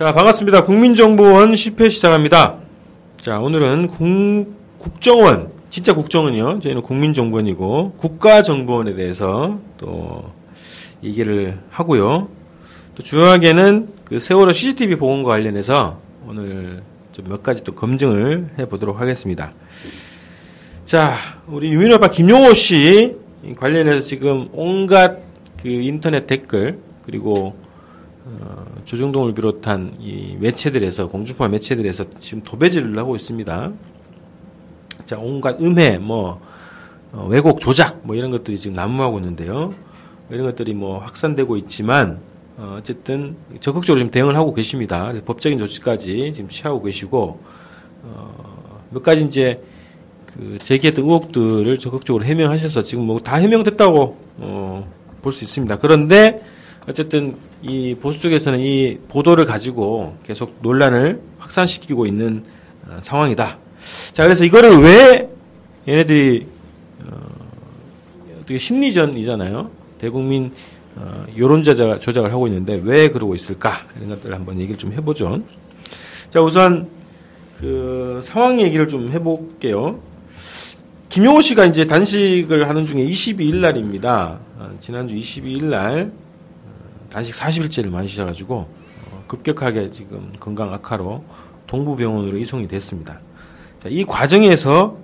자, 반갑습니다. 국민정보원 10회 시작합니다. 자, 오늘은 국, 국정원, 진짜 국정원이요. 저희는 국민정보원이고, 국가정보원에 대해서 또 얘기를 하고요. 또 중요하게는 그 세월호 CCTV 보건과 관련해서 오늘 좀 몇 가지 또 검증을 해보도록 하겠습니다. 자, 우리 유민호 아빠 김용호 씨 관련해서 지금 온갖 그 인터넷 댓글, 그리고 어, 조정동을 비롯한 이 매체들에서 공중파 매체들에서 지금 도배질을 하고 있습니다. 자 온갖 음해 뭐 어, 왜곡 조작 뭐 이런 것들이 지금 난무하고 있는데요. 이런 것들이 뭐 확산되고 있지만 어, 어쨌든 적극적으로 지금 대응을 하고 계십니다. 법적인 조치까지 지금 취하고 계시고 어, 몇 가지 이제 그 제기했던 의혹들을 적극적으로 해명하셔서 지금 뭐 다 해명됐다고 어, 볼 수 있습니다. 그런데 어쨌든 이 보수 쪽에서는 이 보도를 가지고 계속 논란을 확산시키고 있는 어, 상황이다. 자, 그래서 이거를 왜 얘네들이 어, 어떻게 심리전이잖아요. 대국민 어, 여론 조작, 조작을 하고 있는데 왜 그러고 있을까 이런 것들을 한번 얘기를 좀 해보죠. 자, 우선 그 상황 얘기를 좀 해볼게요. 김용호 씨가 이제 단식을 하는 중에 22일 날입니다. 어, 지난주 22일 날 단식 40일째를 마시셔가지고 어, 급격하게 지금 건강 악화로 동부병원으로 이송이 됐습니다. 자, 이 과정에서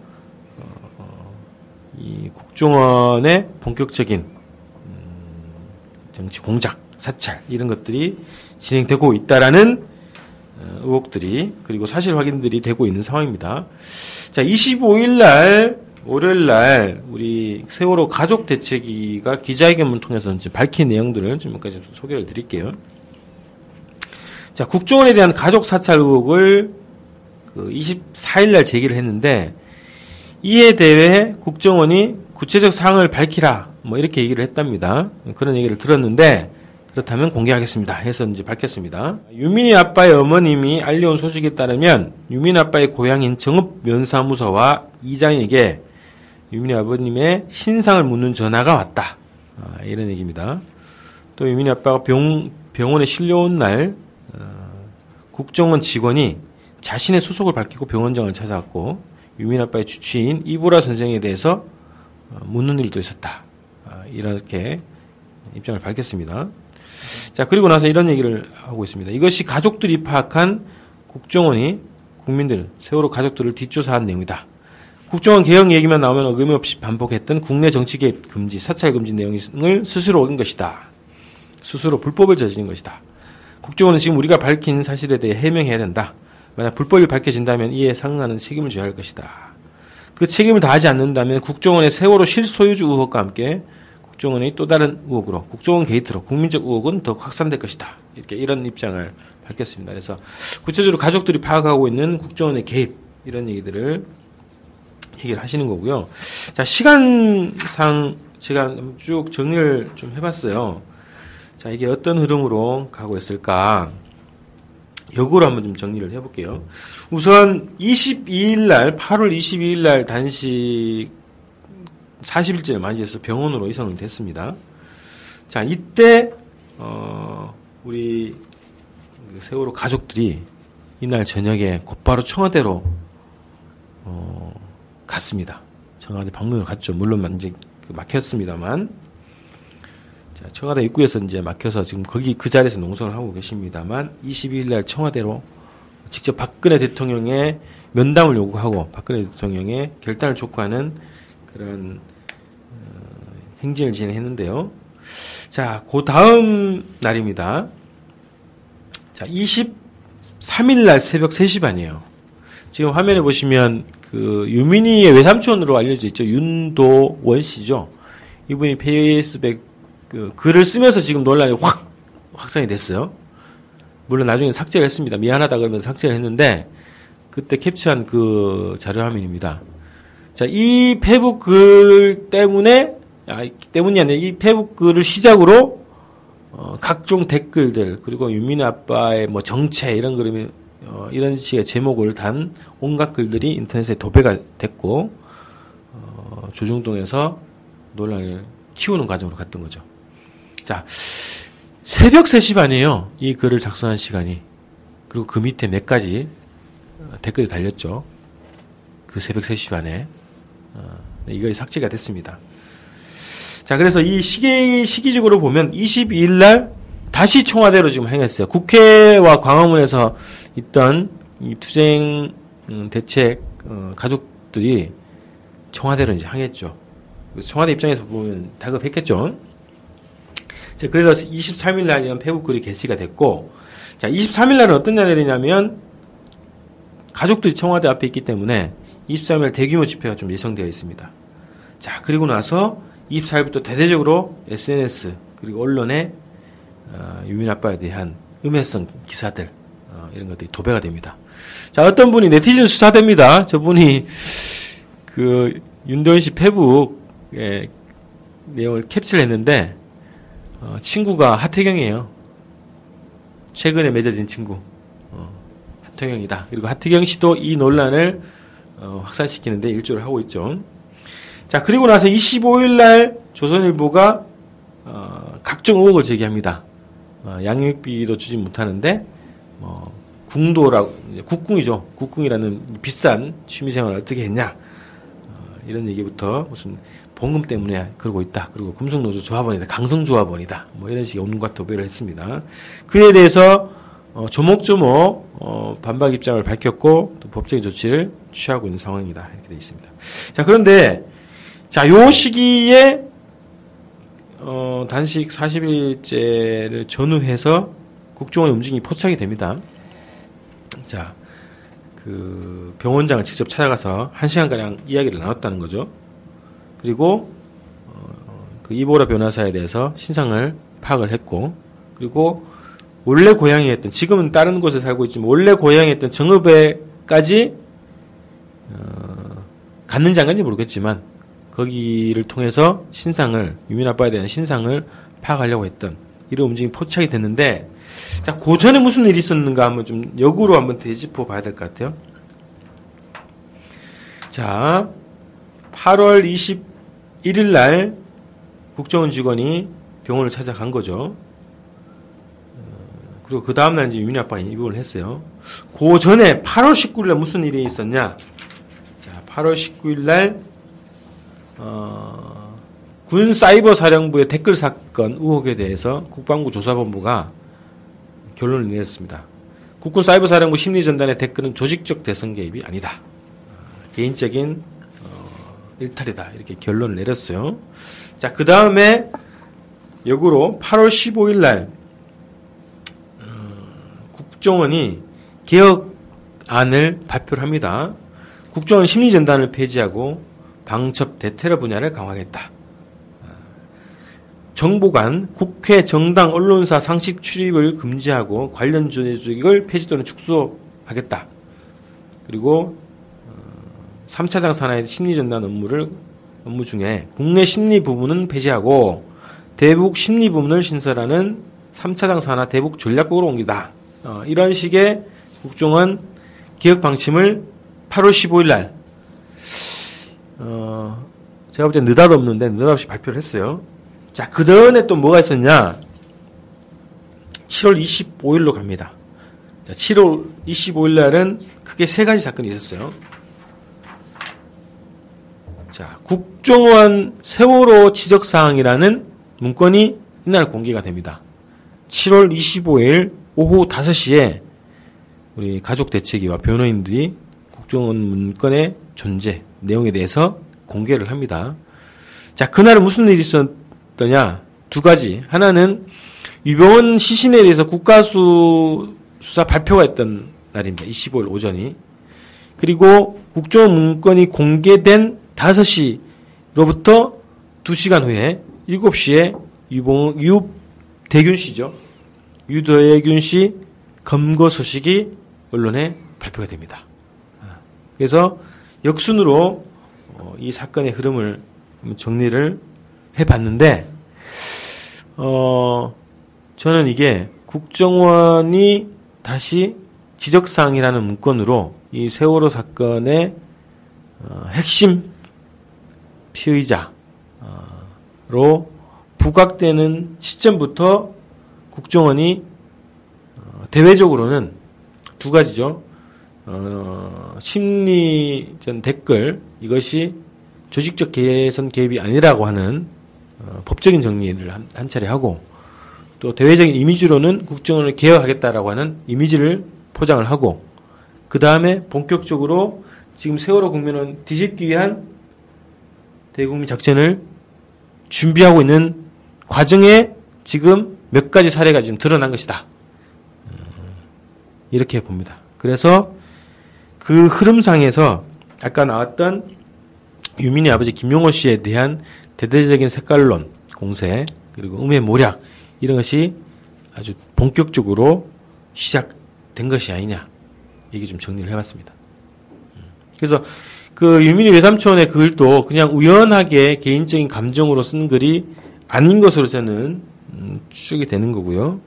어, 어, 이 국정원의 본격적인 음, 정치 공작, 사찰 이런 것들이 진행되고 있다라는 어, 의혹들이 그리고 사실 확인들이 되고 있는 상황입니다. 자, 25일 날 월요일 날 우리 세월호 가족 대책위가 기자회견을 통해서 이제 밝힌 내용들을 지금까지 소개를 드릴게요. 자, 국정원에 대한 가족 사찰 의혹을 그 24일 날 제기를 했는데 이에 대해 국정원이 구체적 사항을 밝히라 뭐 이렇게 얘기를 했답니다. 그런 얘기를 들었는데 그렇다면 공개하겠습니다. 해서 이제 밝혔습니다. 유민이 아빠의 어머님이 알려온 소식에 따르면 유민 아빠의 고향인 정읍면사무소와 이장에게 유민이 아버님의 신상을 묻는 전화가 왔다. 아, 이런 얘기입니다. 또 유민이 아빠가 병, 병원에 실려온 날 어, 국정원 직원이 자신의 소속을 밝히고 병원장을 찾아왔고 유민 아빠의 주치인 이보라 선생에 대해서 어, 묻는 일도 있었다. 아, 이렇게 입장을 밝혔습니다. 자 그리고 나서 이런 얘기를 하고 있습니다. 이것이 가족들이 파악한 국정원이 국민들 세월호 가족들을 뒷조사한 내용이다. 국정원 개혁 얘기만 나오면 어김없이 반복했던 국내 정치 개입 금지, 사찰 금지 내용을 스스로 어긴 것이다. 스스로 불법을 저지른 것이다. 국정원은 지금 우리가 밝힌 사실에 대해 해명해야 된다. 만약 불법이 밝혀진다면 이에 상응하는 책임을 져야 할 것이다. 그 책임을 다하지 않는다면 국정원의 세월호 실소유주 의혹과 함께 국정원의 또 다른 의혹으로 국정원 게이트로 국민적 의혹은 더욱 확산될 것이다. 이렇게 이런 입장을 밝혔습니다. 그래서 구체적으로 가족들이 파악하고 있는 국정원의 개입 이런 얘기들을 얘기를 하시는 거고요. 자, 시간상 제가 쭉 정리를 좀 해봤어요. 자, 이게 어떤 흐름으로 가고 있을까? 역으로 한번 좀 정리를 해볼게요. 우선 22일 날, 8월 22일 날 단식 40일째를 맞이해서 병원으로 이송이 됐습니다. 자, 이때, 어, 우리 그 세월호 가족들이 이날 저녁에 곧바로 청와대로 어, 갔습니다. 청와대 방문을 갔죠. 물론 이제 그 막혔습니다만. 자, 청와대 입구에서 이제 막혀서 지금 거기 그 자리에서 농성을 하고 계십니다만 22일 날 청와대로 직접 박근혜 대통령의 면담을 요구하고 박근혜 대통령의 결단을 촉구하는 그런 어, 행진을 진행했는데요. 자, 그 다음 날입니다. 자, 23일 날 새벽 3시 반이에요. 지금 화면에 보시면 그 유민이의 외삼촌으로 알려져 있죠. 윤도원 씨죠. 이분이 페이스백 그 글을 쓰면서 지금 논란이 확 확산이 됐어요. 물론 나중에 삭제를 했습니다. 미안하다 그러면서 삭제를 했는데 그때 캡처한 그 자료 화면입니다. 자, 이 페북 글 때문에 아, 때문이 아니라 이 페북 글을 시작으로 어, 각종 댓글들 그리고 유민 아빠의 뭐 정체 이런 그림이 어, 이런 식의 제목을 단 온갖 글들이 인터넷에 도배가 됐고 어, 조중동에서 논란을 키우는 과정으로 갔던 거죠. 자, 새벽 3시 반이에요. 이 글을 작성한 시간이. 그리고 그 밑에 몇 가지 댓글이 달렸죠. 그 새벽 3시 반에. 어, 이거 삭제가 됐습니다. 자, 그래서 이 시기, 시기적으로 보면 22일 날 다시 청와대로 지금 행했어요. 국회와 광화문에서 있던 이 투쟁 음, 대책 어, 가족들이 청와대로 이제 향했죠. 청와대 입장에서 보면 다급했겠죠. 자, 그래서 23일 날 이런 페북글이 게시가 됐고, 자, 23일 날은 어떤 날이냐면, 가족들이 청와대 앞에 있기 때문에 23일 대규모 집회가 좀 예정되어 있습니다. 자, 그리고 나서 24일부터 대대적으로 SNS, 그리고 언론에 어, 유민 아빠에 대한 음해성 기사들, 어, 이런 것들이 도배가 됩니다. 자, 어떤 분이 네티즌 수사됩니다. 저분이 그 윤도현 씨 페북에 내용을 캡처를 했는데, 어, 친구가 하태경이에요. 최근에 맺어진 친구. 어, 하태경이다. 그리고 하태경 씨도 이 논란을 어, 확산시키는데 일조를 하고 있죠. 자, 그리고 나서 25일 날 조선일보가 어, 각종 의혹을 제기합니다. 어, 양육비도 주지 못하는데 뭐 궁도라고 국궁이죠. 국궁이라는 비싼 취미생활을 어떻게 했냐 어, 이런 얘기부터 무슨 봉금 때문에 그러고 있다. 그리고 금속노조 조합원이다. 강성조합원이다. 뭐 이런 식의 온갖 도배를 했습니다. 그에 대해서 어, 조목조목 어, 반박 입장을 밝혔고 또 법적인 조치를 취하고 있는 상황이다. 이렇게 되어 있습니다. 자 그런데 자 요 시기에 어, 단식 40일째를 전후해서 국정원의 움직임이 포착이 됩니다. 자, 그 병원장을 직접 찾아가서 한 시간가량 이야기를 나눴다는 거죠. 그리고 어, 그 이보라 변호사에 대해서 신상을 파악을 했고 그리고 원래 고향이었던 지금은 다른 곳에 살고 있지만 원래 고향이었던 정읍에까지 어, 갔는지 안 갔는지 모르겠지만 거기를 통해서 신상을 유민 아빠에 대한 신상을 파악하려고 했던 이런 움직임이 포착이 됐는데 자, 그 전에 무슨 일이 있었는가 한번 좀 역으로 한번 되짚어 봐야 될 것 같아요. 자, 8월 21일 날 국정원 직원이 병원을 찾아간 거죠. 어, 그리고 그 다음날 이제 유민이 아빠가 입원을 했어요. 그 전에 8월 19일 날 무슨 일이 있었냐? 자, 8월 19일 날, 어, 군 사이버 사령부의 댓글 사건 의혹에 대해서 국방부 조사본부가 결론을 내렸습니다. 국군 사이버 사령부 심리전단의 댓글은 조직적 대선 개입이 아니다. 어, 개인적인 일탈이다. 이렇게 결론을 내렸어요. 자, 그 다음에 역으로 8월 15일 날 어, 국정원이 개혁안을 발표를 합니다. 국정원 심리전단을 폐지하고 방첩 대테러 분야를 강화하겠다. 어, 정보관, 국회, 정당, 언론사 상식 출입을 금지하고 관련 조직을 폐지 또는 축소하겠다. 그리고 3차 장 산하의 심리전단 업무를 업무 중에 국내 심리 부분은 폐지하고 대북 심리 부문을 신설하는 3차 장 산하 대북 전략국으로 옮기다. 어, 이런 식의 국정원 개혁 방침을 8월 15일 날 어, 제가 볼 때 느닷없는데 느닷없이 발표를 했어요. 자, 그 전에 또 뭐가 있었냐? 7월 25일로 갑니다. 자, 7월 25일 날은 크게 세 가지 사건이 있었어요. 자, 국정원 세월호 지적사항이라는 문건이 이날 공개가 됩니다. 7월 25일 오후 5시에 우리 가족대책위와 변호인들이 국정원 문건의 존재, 내용에 대해서 공개를 합니다. 자, 그날은 무슨 일이 있었더냐? 두 가지. 하나는 유병원 시신에 대해서 국가수 수사 발표가 있던 날입니다. 25일 오전이. 그리고 국정원 문건이 공개된 5시로부터 2시간 후에 7시에 유봉, 유 대균 씨죠. 유대균 씨 검거 소식이 언론에 발표가 됩니다. 아, 그래서 역순으로 어, 이 사건의 흐름을 정리를 해봤는데, 어, 저는 이게 국정원이 다시 지적사항이라는 문건으로 이 세월호 사건의 어, 핵심 피의자로 부각되는 시점부터 국정원이 어, 대외적으로는 두 가지죠. 어, 심리전 댓글 이것이 조직적 개선 개입이 아니라고 하는 어, 법적인 정리를 한, 한 차례 하고 또 대외적인 이미지로는 국정원을 개혁하겠다라고 하는 이미지를 포장을 하고 그 다음에 본격적으로 지금 세월호 국민은 뒤집기 위한 대국민 작전을 준비하고 있는 과정에 지금 몇 가지 사례가 지금 드러난 것이다. 어, 이렇게 봅니다. 그래서 그 흐름상에서 아까 나왔던 유민의 아버지 김용호 씨에 대한 대대적인 색깔론 공세 그리고 음의 모략 이런 것이 아주 본격적으로 시작된 것이 아니냐 이게 좀 정리를 해봤습니다. 음. 그래서 그 유민희 외삼촌의 글도 그냥 우연하게 개인적인 감정으로 쓴 글이 아닌 것으로 저는 음, 추측이 되는 거고요.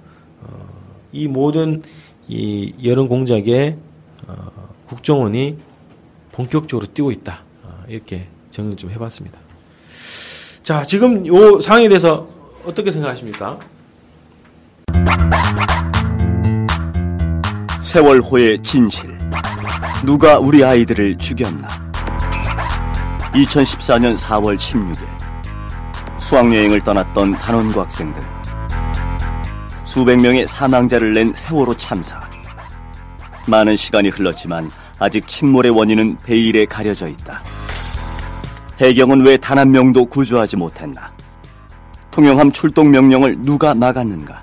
어, 이 모든 이 여론 공작에 어, 국정원이 본격적으로 뛰고 있다. 어, 이렇게 정리를 좀 해봤습니다. 자, 지금 이 상황에 대해서 어떻게 생각하십니까? 세월호의 진실. 누가 우리 아이들을 죽였나? 2014년 4월 16일 수학여행을 떠났던 단원고 학생들 수백 명의 사망자를 낸 세월호 참사 많은 시간이 흘렀지만 아직 침몰의 원인은 베일에 가려져 있다. 해경은 왜 단 한 명도 구조하지 못했나? 통영함 출동 명령을 누가 막았는가?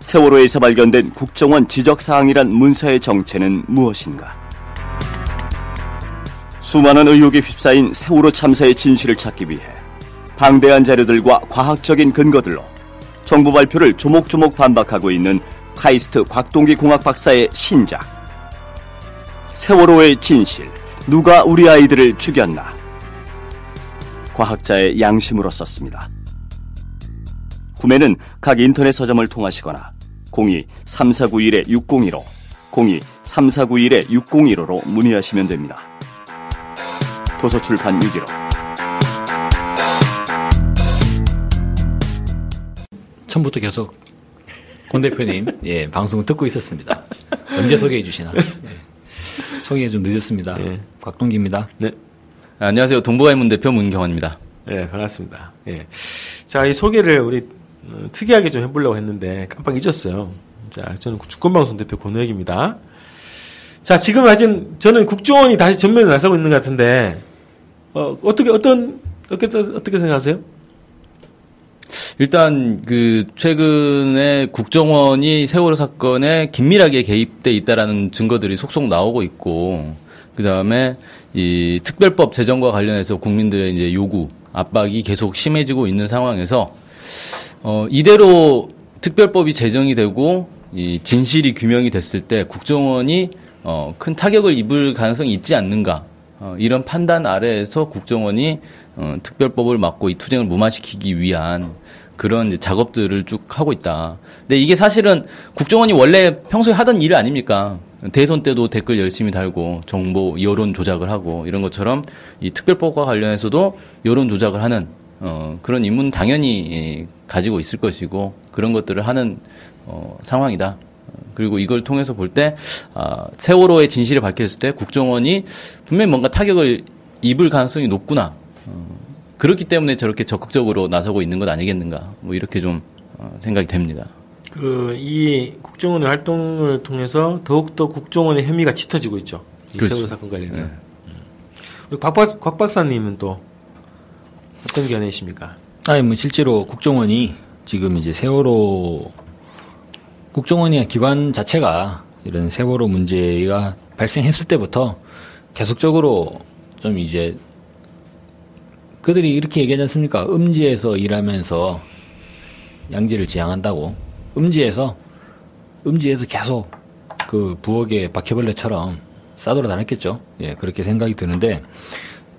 세월호에서 발견된 국정원 지적사항이란 문서의 정체는 무엇인가? 수많은 의혹에 휩싸인 세월호 참사의 진실을 찾기 위해 방대한 자료들과 과학적인 근거들로 정부 발표를 조목조목 반박하고 있는 카이스트 곽동기 공학 박사의 신작 세월호의 진실 누가 우리 아이들을 죽였나 과학자의 양심으로 썼습니다. 구매는 각 인터넷 서점을 통하시거나 02-3491-6015 02-3491-6015로 문의하시면 됩니다. 도서출판 유기로 처음부터 계속 권 대표님 예 방송을 듣고 있었습니다. 언제 소개해 주시나? 예. 소개 좀 늦었습니다. 예. 곽동기입니다. 네. 안녕하세요. 동부가인문 대표 문경원입니다. 네, 반갑습니다. 예. 자, 이 소개를 우리 어, 특이하게 좀 해보려고 했는데 깜빡 잊었어요. 자, 저는 주권방송 대표 권호혁입니다. 자, 지금 아직 저는 국정원이 다시 전면에 나서고 있는 것 같은데 어, 어떻게 어떤 어떻게 어떻게 생각하세요? 일단 그 최근에 국정원이 세월호 사건에 긴밀하게 개입돼 있다라는 증거들이 속속 나오고 있고 그다음에 이 특별법 제정과 관련해서 국민들의 이제 요구 압박이 계속 심해지고 있는 상황에서 어 이대로 특별법이 제정이 되고 이 진실이 규명이 됐을 때 국정원이 어 큰 타격을 입을 가능성이 있지 않는가 어, 이런 판단 아래에서 국정원이 어, 특별법을 막고 이 투쟁을 무마시키기 위한 그런 작업들을 쭉 하고 있다. 근데 이게 사실은 국정원이 원래 평소에 하던 일 아닙니까? 대선 때도 댓글 열심히 달고 정보 여론 조작을 하고 이런 것처럼 이 특별법과 관련해서도 여론 조작을 하는 어, 그런 임무는 당연히 가지고 있을 것이고 그런 것들을 하는 어, 상황이다. 그리고 이걸 통해서 볼 때 아, 세월호의 진실을 밝혔을 때 국정원이 분명히 뭔가 타격을 입을 가능성이 높구나. 어, 그렇기 때문에 저렇게 적극적으로 나서고 있는 것 아니겠는가. 뭐 이렇게 좀 어, 생각이 됩니다. 그 이 국정원의 활동을 통해서 더욱더 국정원의 혐의가 짙어지고 있죠. 이 그렇죠. 세월호 사건 관련해서. 네. 음. 곽, 박, 곽 박사님은 또 어떤 견해이십니까? 아니 뭐 실제로 국정원이 지금 이제 세월호 국정원의 기관 자체가 이런 세월호 문제가 발생했을 때부터 계속적으로 좀 이제 그들이 이렇게 얘기하지 않습니까? 음지에서 일하면서 양지를 지향한다고. 음지에서 음지에서 계속 그 부엌에 바퀴벌레처럼 싸돌아 다녔겠죠. 예, 그렇게 생각이 드는데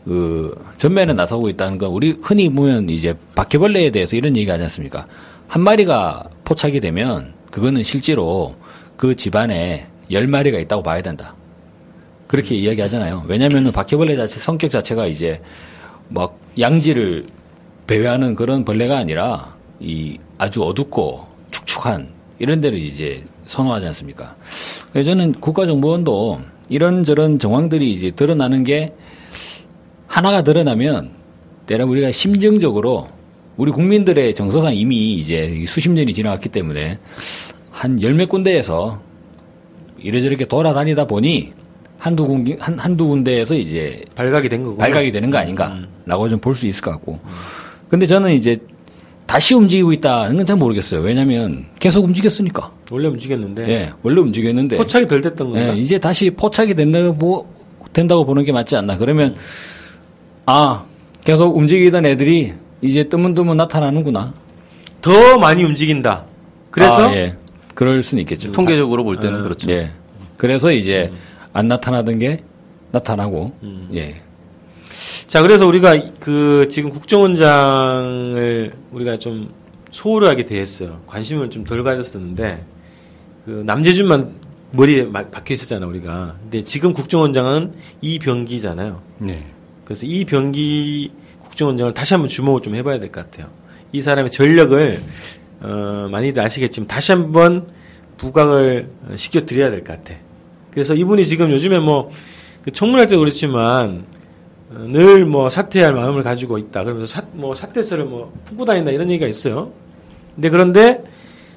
그 전면에 나서고 있다는 건 우리 흔히 보면 이제 바퀴벌레에 대해서 이런 얘기 하지 않습니까? 한 마리가 포착이 되면 그거는 실제로 그 집안에 열 마리가 있다고 봐야 된다. 그렇게 이야기하잖아요. 왜냐하면 바퀴벌레 자체 성격 자체가 이제 막 양지를 배회하는 그런 벌레가 아니라 이 아주 어둡고 축축한 이런 데를 이제 선호하지 않습니까? 그래서 저는 국가정보원도 이런저런 정황들이 이제 드러나는 게 하나가 드러나면 때로 우리가 심정적으로 우리 국민들의 정서상 이미 이제 수십 년이 지나갔기 때문에 한 열 몇 군데에서 이래저렇게 돌아다니다 보니 한두 군데, 한, 한두 군데에서 이제 발각이 된 거고. 발각이 되는 거 아닌가라고 좀볼 수 있을 것 같고. 근데 저는 이제 다시 움직이고 있다는 건 잘 모르겠어요. 왜냐하면 계속 움직였으니까. 원래 움직였는데. 예, 원래 움직였는데. 포착이 덜 됐던? 예, 이제 다시 포착이 된다고, 된다고 보는 게 맞지 않나. 그러면, 아, 계속 움직이던 애들이 이제 뜨문뜨문 나타나는구나. 더 많이 움직인다. 그래서 아, 예. 그럴 수는 있겠죠. 통계적으로 볼 때는 그렇죠. 예. 그래서 이제 안 나타나던 게 나타나고, 예. 자, 그래서 우리가 그 지금 국정원장을 우리가 좀 소홀히 하게 대했어요. 관심을 좀 덜 가졌었는데 그 남재준만 머리에 막 박혀 있었잖아, 우리가. 근데 지금 국정원장은 이병기잖아요. 네. 그래서 이병기 국정원장을 다시 한번 주목을 좀 해봐야 될 것 같아요. 이 사람의 전력을 어, 많이들 아시겠지만 다시 한번 부각을 시켜 드려야 될 것 같아. 그래서 이분이 지금 요즘에 뭐그 청문할 때도 그렇지만 어, 늘뭐 사퇴할 마음을 가지고 있다. 그러면서 사, 뭐 사퇴서를 뭐 품고 다닌다 이런 얘기가 있어요. 근데 그런데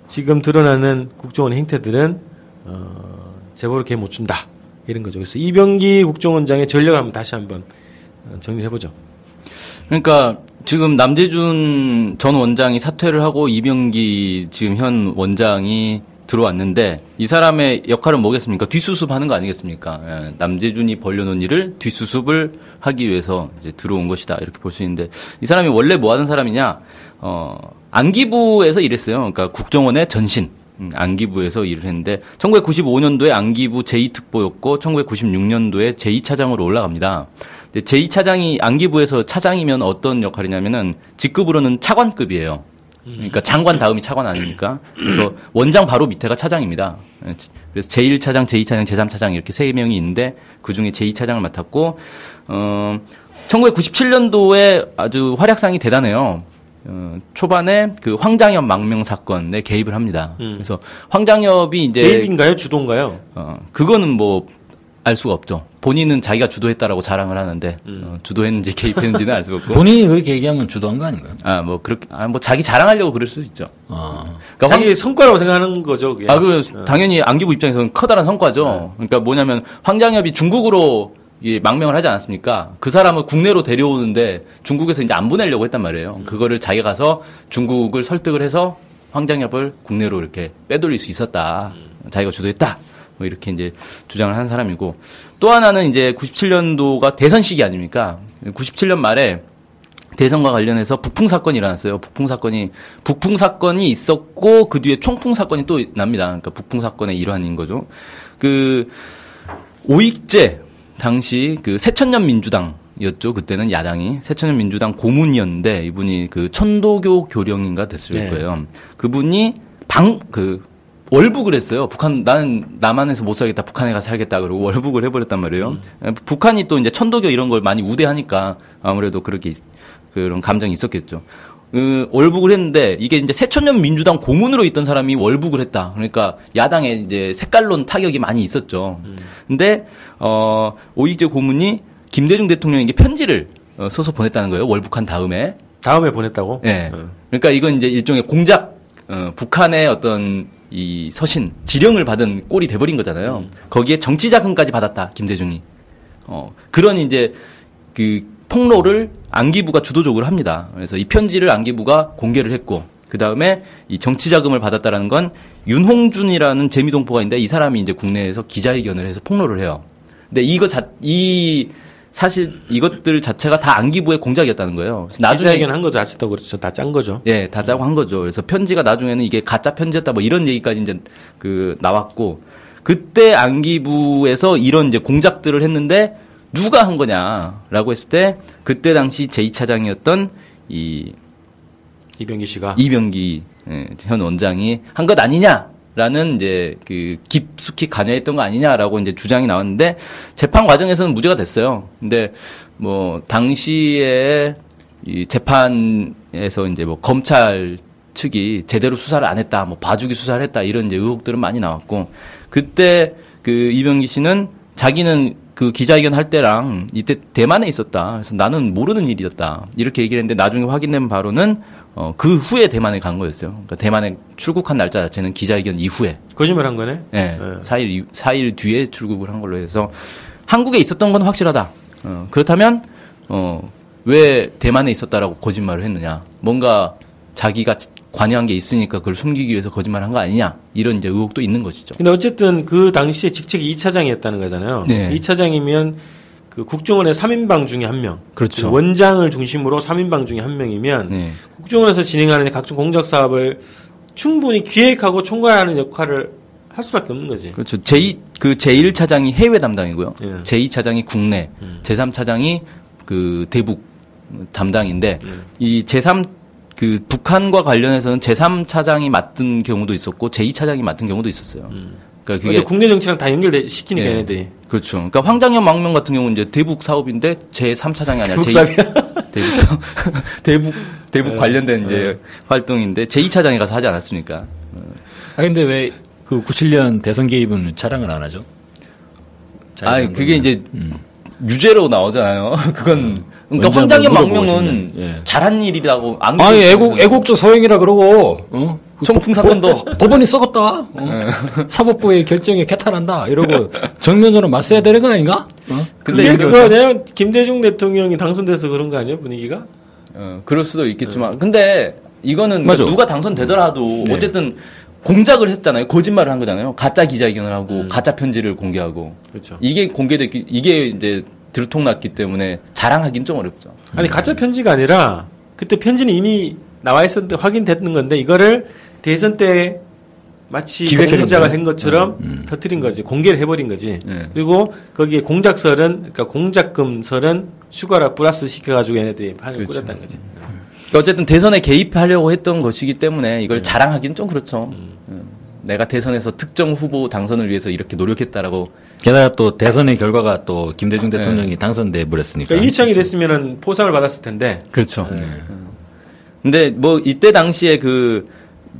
지금 드러나는 국정원 행태들은 어, 제보를 개 못 준다 이런 거죠. 그래서 이병기 국정원장의 전력을 한번 다시 한번 어, 정리해 보죠. 그러니까 지금 남재준 전 원장이 사퇴를 하고 이병기 지금 현 원장이 들어왔는데 이 사람의 역할은 뭐겠습니까? 뒷수습하는 거 아니겠습니까? 예, 남재준이 벌려놓은 일을 뒷수습을 하기 위해서 이제 들어온 것이다 이렇게 볼 수 있는데 이 사람이 원래 뭐 하는 사람이냐? 어, 안기부에서 일했어요. 그러니까 국정원의 전신. 음, 안기부에서 일을 했는데 1995년도에 안기부 제2특보였고 1996년도에 제2차장으로 올라갑니다. 근데 제2차장이 안기부에서 차장이면 어떤 역할이냐면은 직급으로는 차관급이에요. 그러니까 장관 다음이 차관 아닙니까? 그래서 원장 바로 밑에가 차장입니다. 그래서 제1차장, 제2차장, 제3차장 이렇게 세 명이 있는데 그 중에 제2차장을 맡았고 어 1997년도에 아주 활약상이 대단해요. 어, 초반에 그 황장엽 망명 사건에 개입을 합니다. 음. 그래서 황장엽이 이제 개입인가요? 주도인가요? 어, 그거는 뭐 알 수가 없죠. 본인은 자기가 주도했다라고 자랑을 하는데 어, 주도했는지 개입했는지는 알 수가 없고. 본인이 그렇게 얘기하면 주도한 거 아닌가요? 아, 뭐 그렇게 아, 뭐 자기 자랑하려고 그럴 수도 있죠. 아. 그러니까 황- 자기 성과라고 생각하는 거죠. 그게. 아, 그 당연히 안기부 입장에서는 커다란 성과죠. 그러니까 뭐냐면 황장엽이 중국으로 이 망명을 하지 않았습니까? 그 사람을 국내로 데려오는데 중국에서 이제 안 보내려고 했단 말이에요. 그거를 자기가 가서 중국을 설득을 해서 황장엽을 국내로 이렇게 빼돌릴 수 있었다. 자기가 주도했다. 뭐 이렇게 이제 주장을 한 사람이고 또 하나는 이제 97년도가 대선 시기 아닙니까? 97년 말에 대선과 관련해서 북풍 사건이 일어났어요. 북풍 사건이 북풍 사건이 있었고 그 뒤에 총풍 사건이 또 납니다. 그러니까 북풍 사건의 일환인 거죠. 그 오익재 당시 그 새천년 민주당이었죠. 그때는 야당이 새천년 민주당 고문이었는데 이분이 그 천도교 교령인가 됐을 네. 거예요. 그분이 방 그 월북을 했어요. 북한 나는 남한에서 못 살겠다. 북한에 가서 살겠다. 그러고 월북을 해버렸단 말이에요. 북한이 또 이제 천도교 이런 걸 많이 우대하니까 아무래도 그렇게 있- 그런 감정이 있었겠죠. 그 월북을 했는데 이게 이제 새천년 민주당 고문으로 있던 사람이 월북을 했다. 그러니까 야당에 이제 색깔론 타격이 많이 있었죠. 근데 어 오익재 고문이 김대중 대통령에게 편지를 어, 써서 보냈다는 거예요. 월북한 다음에. 다음에 보냈다고? 예. 어. 그러니까 이건 이제 일종의 공작, 어, 북한의 어떤 이 서신, 지령을 받은 꼴이 돼버린 거잖아요. 거기에 정치 자금까지 받았다, 김대중이. 어, 그런 이제 그 폭로를 안기부가 주도적으로 합니다. 그래서 이 편지를 안기부가 공개를 했고, 그 다음에 이 정치 자금을 받았다라는 건 윤홍준이라는 재미동포가 있는데 이 사람이 이제 국내에서 기자회견을 해서 폭로를 해요. 근데 이거 자, 이 사실 이것들 자체가 다 안기부의 공작이었다는 거예요. 나중에 얘기는 한 거죠. 아직도 그렇죠. 다 짠 거죠. 예, 다 짜고 한 거죠. 그래서 편지가 나중에는 이게 가짜 편지였다 뭐 이런 얘기까지 이제 그 나왔고 그때 안기부에서 이런 이제 공작들을 했는데 누가 한 거냐라고 했을 때 그때 당시 제2차장이었던 이 이병기 씨가 이병기 예, 현 원장이 한 것 아니냐 라는 이제 그 깊숙이 관여했던 거 아니냐라고 이제 주장이 나왔는데 재판 과정에서는 무죄가 됐어요. 근데 뭐 당시에 이 재판에서 이제 뭐 검찰 측이 제대로 수사를 안 했다, 뭐 봐주기 수사를 했다 이런 이제 의혹들은 많이 나왔고 그때 그 이병기 씨는 자기는 그 기자회견 할 때랑 이때 대만에 있었다. 그래서 나는 모르는 일이었다. 이렇게 얘기를 했는데 나중에 확인된 바로는 어, 그 후에 대만에 간 거였어요. 그러니까 대만에 출국한 날짜 자체는 기자회견 이후에 거짓말 한 거네. 예, 네. 4일, 이후- 4일 뒤에 출국을 한 걸로 해서 한국에 있었던 건 확실하다. 어, 그렇다면, 어, 왜 대만에 있었다라고 거짓말을 했느냐. 뭔가 자기가 관여한 게 있으니까 그걸 숨기기 위해서 거짓말을 한거 아니냐. 이런 이제 의혹도 있는 것이죠. 근데 어쨌든 그 당시에 직책이 2차장이었다는 거잖아요. 네. 2차장이면 그 국정원의 3인방 중에 한 명. 그렇죠. 그 원장을 중심으로 3인방 중에 한 명이면 네. 국정원에서 진행하는 각종 공작 사업을 충분히 기획하고 총괄하는 역할을 할 수밖에 없는 거지. 그렇죠. 제2, 그 제1차장이 해외 담당이고요. 예. 제2차장이 국내, 제3차장이 그 대북 담당인데 이 제3 그 북한과 관련해서는 제3차장이 맡은 경우도 있었고 제2차장이 맡은 경우도 있었어요. 그러니까 그게 국내 정치랑 다 연결돼 시키니까 예. 얘네들이. 그렇죠. 그러니까 황장현 망명 같은 경우는 이제 대북 사업인데 제 3차장이 아니라 대북 제2 사업이야? 대북 사업 대북 대북 관련된 이제 활동인데 제 2차장이 가서 하지 않았습니까? 아 근데 왜 그 97년 대선 개입은 자랑을 안 하죠? 아, 그게 한 이제 음. 유죄로 나오잖아요. 그건 그러니까 원장을 황장현 망명은. 예. 잘한 일이라고 안 아니. 애국 애국적 서행이라 그러고 어? 청풍 사건도 네. 법원이 썩었다. 어? 사법부의 결정에 개탄한다. 이러고 정면으로 맞서야 되는 거 아닌가? 어? 근데 그게 이거- 그거 아니에요? 김대중 대통령이 당선돼서 그런 거 아니에요? 분위기가? 어, 그럴 수도 있겠지만 근데 이거는 맞아. 누가 당선되더라도 네. 어쨌든 공작을 했잖아요. 거짓말을 한 거잖아요. 가짜 기자회견을 하고 가짜 편지를 공개하고 그렇죠. 이게 공개됐기 이게 이제 들통났기 때문에 자랑하기는 좀 어렵죠. 아니 가짜 편지가 아니라 그때 편지는 이미 나와 있었는데 확인됐는 건데 이거를 대선 때 마치. 공작을 한 것처럼 터트린 거지 공개를 해버린 거지 네. 그리고 거기에 공작설은 그러니까 공작금설은 슈가라 플러스 시켜가지고 얘네들이 판을 그렇죠. 꾸렸다는 거지 그러니까 어쨌든 대선에 개입하려고 했던 것이기 때문에 이걸 자랑하기는 좀 그렇죠. 음. 내가 대선에서 특정 후보 당선을 위해서 이렇게 노력했다라고 게다가 또 대선의 결과가 또 김대중 대통령이 당선돼 버렸으니까. 그러니까 이회창이 됐으면은 포상을 받았을 텐데 그렇죠. 근데 뭐 이때 당시에 그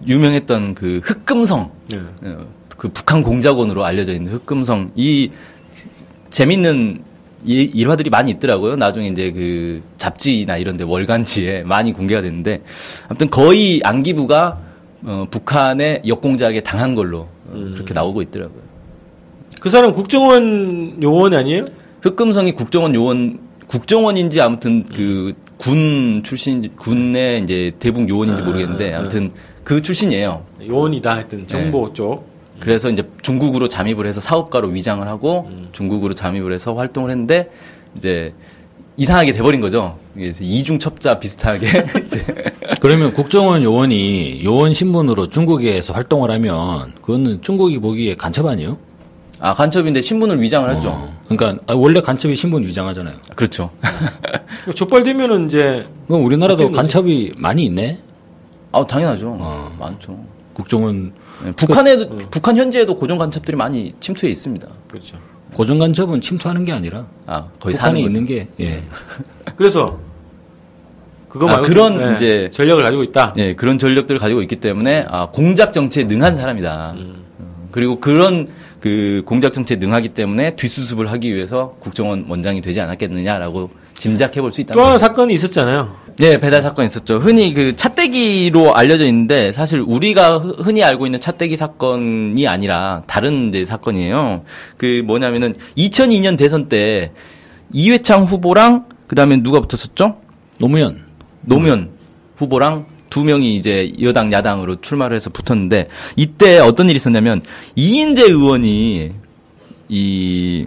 유명했던 그 흑금성 네. 어, 그 북한 공작원으로 알려져 있는 흑금성 이 재밌는 이- 일화들이 많이 있더라고요. 나중에 이제 그 잡지나 이런 데 월간지에 많이 공개가 됐는데 아무튼 거의 안기부가 어, 북한의 역공작에 당한 걸로 어, 그렇게 나오고 있더라고요. 그 사람 국정원 요원 아니에요? 흑금성이 국정원 요원 국정원인지 아무튼 그 군 출신 군의 이제 대북 요원인지 모르겠는데 아무튼 그 출신이에요. 요원이다 하여튼 정보 네. 쪽 그래서 이제 중국으로 잠입을 해서 사업가로 위장을 하고 중국으로 잠입을 해서 활동을 했는데 이제 이상하게 돼버린 거죠. 이중 첩자 비슷하게 이제 그러면 국정원 요원이 요원 신분으로 중국에서 활동을 하면 그거는 중국이 보기에 간첩 아니에요? 아 간첩인데 신분을 위장을 했죠. 어. 그러니까 아, 원래 간첩이 신분 위장하잖아요. 그렇죠. 족발되면은 이제 그럼 우리나라도. 간첩이 많이 있네. 아 당연하죠. 어. 많죠. 국정원 네, 북한에도 북한 현지에도 고정 간첩들이 많이 침투해 있습니다. 그렇죠. 고정 간첩은 침투하는 게 아니라 아 거의 북한에 사는 거죠. 있는 게 예. 그래서 그거 아, 말고 그런 네, 이제- 전력을 가지고 있다. 예, 그런 전력들을 가지고 있기 때문에 아, 공작 정치에 능한 사람이다. 음. 어, 그리고 그런 그 공작 정치에 능하기 때문에 뒷수습을 하기 위해서 국정원 원장이 되지 않았겠느냐라고 짐작해 볼 수 있다. 또 하나 사건이 있었잖아요. 네, 배달 사건 있었죠. 흔히 그 차떼기로 알려져 있는데 사실 우리가 흔- 흔히 알고 있는 차떼기 사건이 아니라 다른 이제 사건이에요. 그 뭐냐면은 2002년 대선 때 이회창 후보랑 그다음에 누가 붙었었죠? 노무현 노무현 후보랑 두 명이 이제 여당 야당으로 출마를 해서 붙었는데 이때 어떤 일이 있었냐면 이인재 의원이 이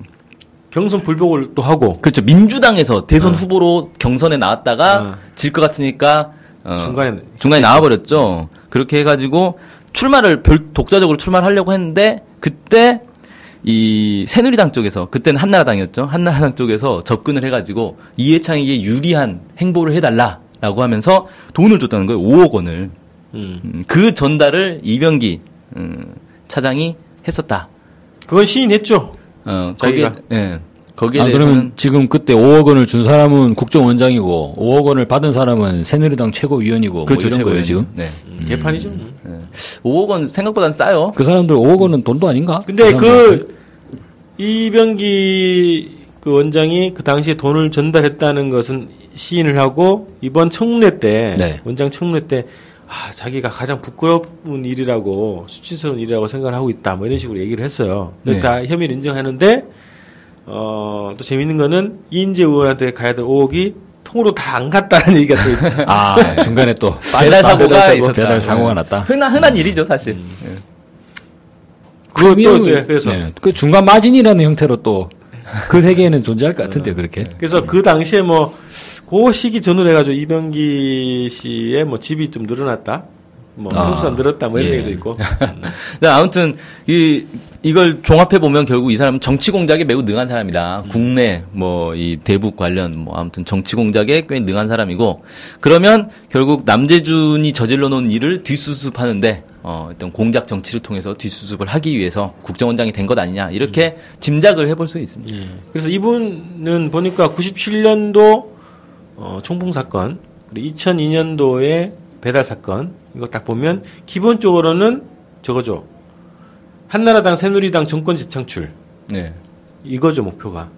경선 불복을 또 하고 그렇죠. 민주당에서 대선 후보로 경선에 나왔다가 어. 질것 같으니까 어, 중간에 중간에 나와버렸죠. 그렇게 해가지고 출마를 별 독자적으로 출마를 하려고 했는데 그때 이 새누리당 쪽에서 그때는 한나라당이었죠. 한나라당 쪽에서 접근을 해가지고 이해창에게 유리한 행보를 해달라라고 하면서 돈을 줬다는 거예요. 5억 원을. 음. 음, 그 전달을 이병기 음, 차장이 했었다. 그건 시인했죠. 어, 거기에. 예. 거기에 아, 대해서는 그러면 지금 그때 5억 원을 준 사람은 국정원장이고 5억 원을 받은 사람은 새누리당 최고위원이고 그렇죠. 뭐 이런 거예요. 지금. 네. 음, 개판이죠. 5억 원 생각보다는 싸요. 그 사람들 5억 원은 돈도 아닌가? 근데 사람들. 그 이병기 그 원장이 그 당시에 돈을 전달했다는 것은 시인을 하고 이번 청문회 때 네. 원장 청문회 때 아, 자기가 가장 부끄러운 일이라고 수치스러운 일이라고 생각을 하고 있다 뭐 이런 식으로 얘기를 했어요. 네. 다 혐의를 인정하는데 어, 또 재밌는 거는 이인재 의원한테 가야 될 5억이 통으로 다 안 갔다는 얘기가 또 있어요. 아 중간에 또 배달. 사고가 배달 있었다. 배달 사고가 네. 났다. 흔한 흔한 일이죠, 사실. 예. 그것도 네, 그래서 네, 그 중간 마진이라는 형태로 또 그 세계에는 존재할 것 같은데 요, 그렇게. 그래서 그 당시에 뭐, 그 시기 전후로 해가지고 이병기 씨의 뭐 집이 좀 늘어났다? 뭐, 아, 평수가 늘었다, 뭐 이런 예. 얘기도 있고. 네, 아무튼 이 이걸 종합해 보면 결국 이 사람은 정치 공작에 매우 능한 사람이다. 국내 뭐 이 대북 관련 뭐 아무튼 정치 공작에 꽤 능한 사람이고 그러면 결국 남재준이 저질러 놓은 일을 뒷수습하는데 어 어떤 공작 정치를 통해서 뒷수습을 하기 위해서 국정원장이 된 것 아니냐 이렇게 짐작을 해볼 수 있습니다. 예. 그래서 이분은 보니까 97년도 어, 총풍 사건, 그리고 2002년도에 배달 사건, 이거 딱 보면 기본적으로는 저거죠. 한나라당, 새누리당 정권 재창출. 네. 이거죠, 목표가.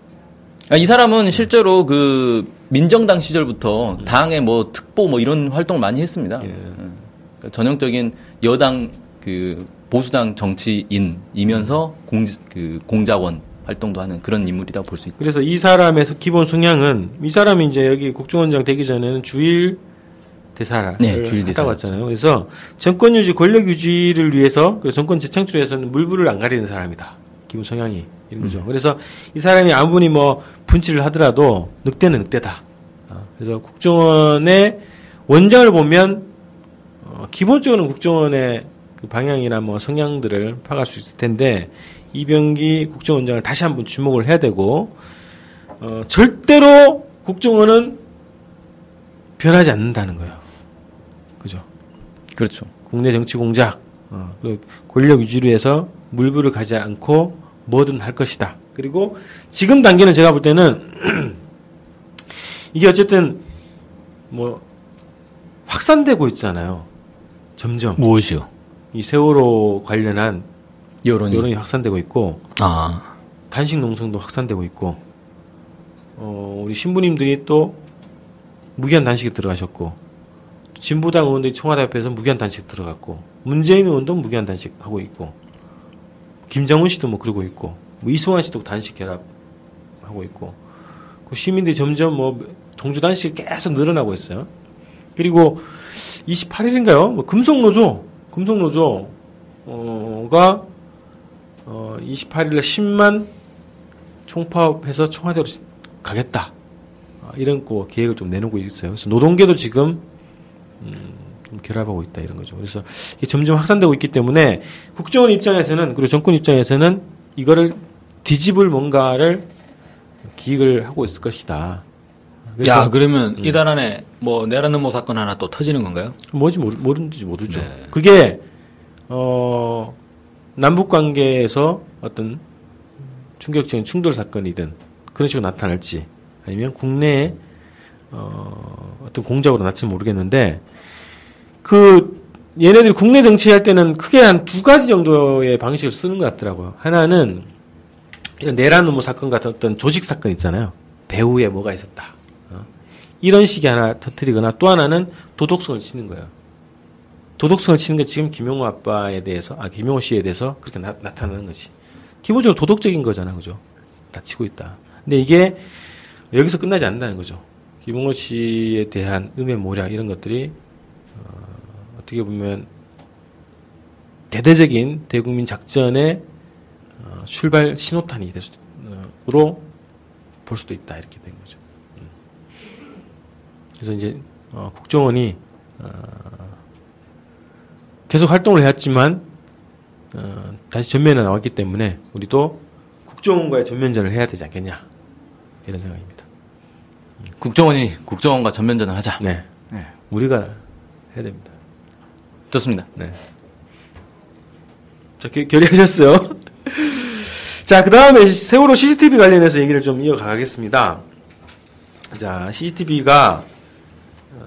아, 이 사람은 실제로 그 민정당 시절부터 당의 뭐 특보 뭐 이런 활동을 많이 했습니다. 예. 그러니까 전형적인 여당 그 보수당 정치인이면서 공, 그 공자원 활동도 하는 그런 인물이라고 볼수 있고. 그래서 이 사람의 기본 성향은 이 사람이 이제 여기 국정원장 되기 전에는 주일 대사를 네, 주일 하다 대사였죠. 왔잖아요. 그래서 정권 유지, 권력 유지를 위해서 그 정권 재창출에서는 물불을 안 가리는 사람이다. 기본 성향이 이런 거죠. 음. 그래서 이 사람이 아무리 뭐 분치를 하더라도 늑대는 늑대다. 어, 그래서 국정원의 원장을 보면 어, 기본적으로는 국정원의 그 방향이나 뭐 성향들을 파악할 수 있을 텐데 이병기 국정원장을 다시 한번 주목을 해야 되고 어, 절대로 국정원은 변하지 않는다는 거예요. 그렇죠. 국내 정치 공작, 어, 그 권력 유지를 해서 물불을 가지 않고 뭐든 할 것이다. 그리고 지금 단계는 제가 볼 때는 이게 어쨌든 뭐 확산되고 있잖아요. 점점 무엇이요? 이 세월호 관련한 여론이. 여론이 확산되고 있고 아, 단식 농성도 확산되고 있고 어, 우리 신부님들이 또 무기한 단식에 들어가셨고 진보당 의원들이 청와대 앞에서 무기한 단식 들어갔고 문재인 의원도 무기한 단식 하고 있고 김정은 씨도 뭐 그러고 있고 뭐 이승환 씨도 단식 결합하고 있고 그 시민들이 점점 뭐 동주 단식이 계속 늘어나고 있어요. 그리고 28일인가요? 뭐 금속노조 금속노조 어가 어, 28일에 10만 총파업해서 청와대로 가겠다. 아, 이런 거 계획을 좀 내놓고 있어요. 그래서 노동계도 지금 음, 좀 결합하고 있다 이런 거죠. 그래서 점점 확산되고 있기 때문에 국정원 입장에서는 그리고 정권 입장에서는 이거를 뒤집을 뭔가를 기획을 하고 있을 것이다. 야 그러면 음. 이달 안에 뭐 내란 음모 사건 하나 또 터지는 건가요? 뭐지 모르, 모르는지 모르죠. 네. 그게 어 남북 관계에서 어떤 충격적인 충돌 사건이든 그런 식으로 나타날지 아니면 국내에 어 어떤 공작으로 나타날지 모르겠는데 그 얘네들이 국내 정치할 때는 크게 한 두 가지 정도의 방식을 쓰는 것 같더라고요. 하나는 이런 내란 음모 사건 같은 어떤 조직 사건 있잖아요. 배후에 뭐가 있었다. 어? 이런 식이 하나 터트리거나 또 하나는 도덕성을 치는 거예요. 도덕성을 치는 게 지금 김용호 아빠에 대해서, 아, 김용호 씨에 대해서 그렇게 나, 타나는 거지. 기본적으로 도덕적인 거잖아, 그죠? 다 치고 있다. 근데 이게 여기서 끝나지 않는다는 거죠. 김용호 씨에 대한 음해 모략 이런 것들이, 어, 어떻게 보면 대대적인 대국민 작전의 어, 출발 신호탄이 될 수, 어, 로볼 수도 있다 이렇게 된 거죠. 음. 그래서 이제 어, 국정원이 어, 계속 활동을 해왔지만 어, 다시 전면에 나왔기 때문에 우리도 국정원과의 전면전을 해야 되지 않겠냐 이런 생각입니다. 국정원이 국정원과 전면전을 하자. 네, 네. 우리가 해야 됩니다. 좋습니다. 네. 자, 결, 결의하셨어요? 자, 그 다음에 세월호 CCTV 관련해서 얘기를 좀 이어가겠습니다. 자, CCTV가, 어,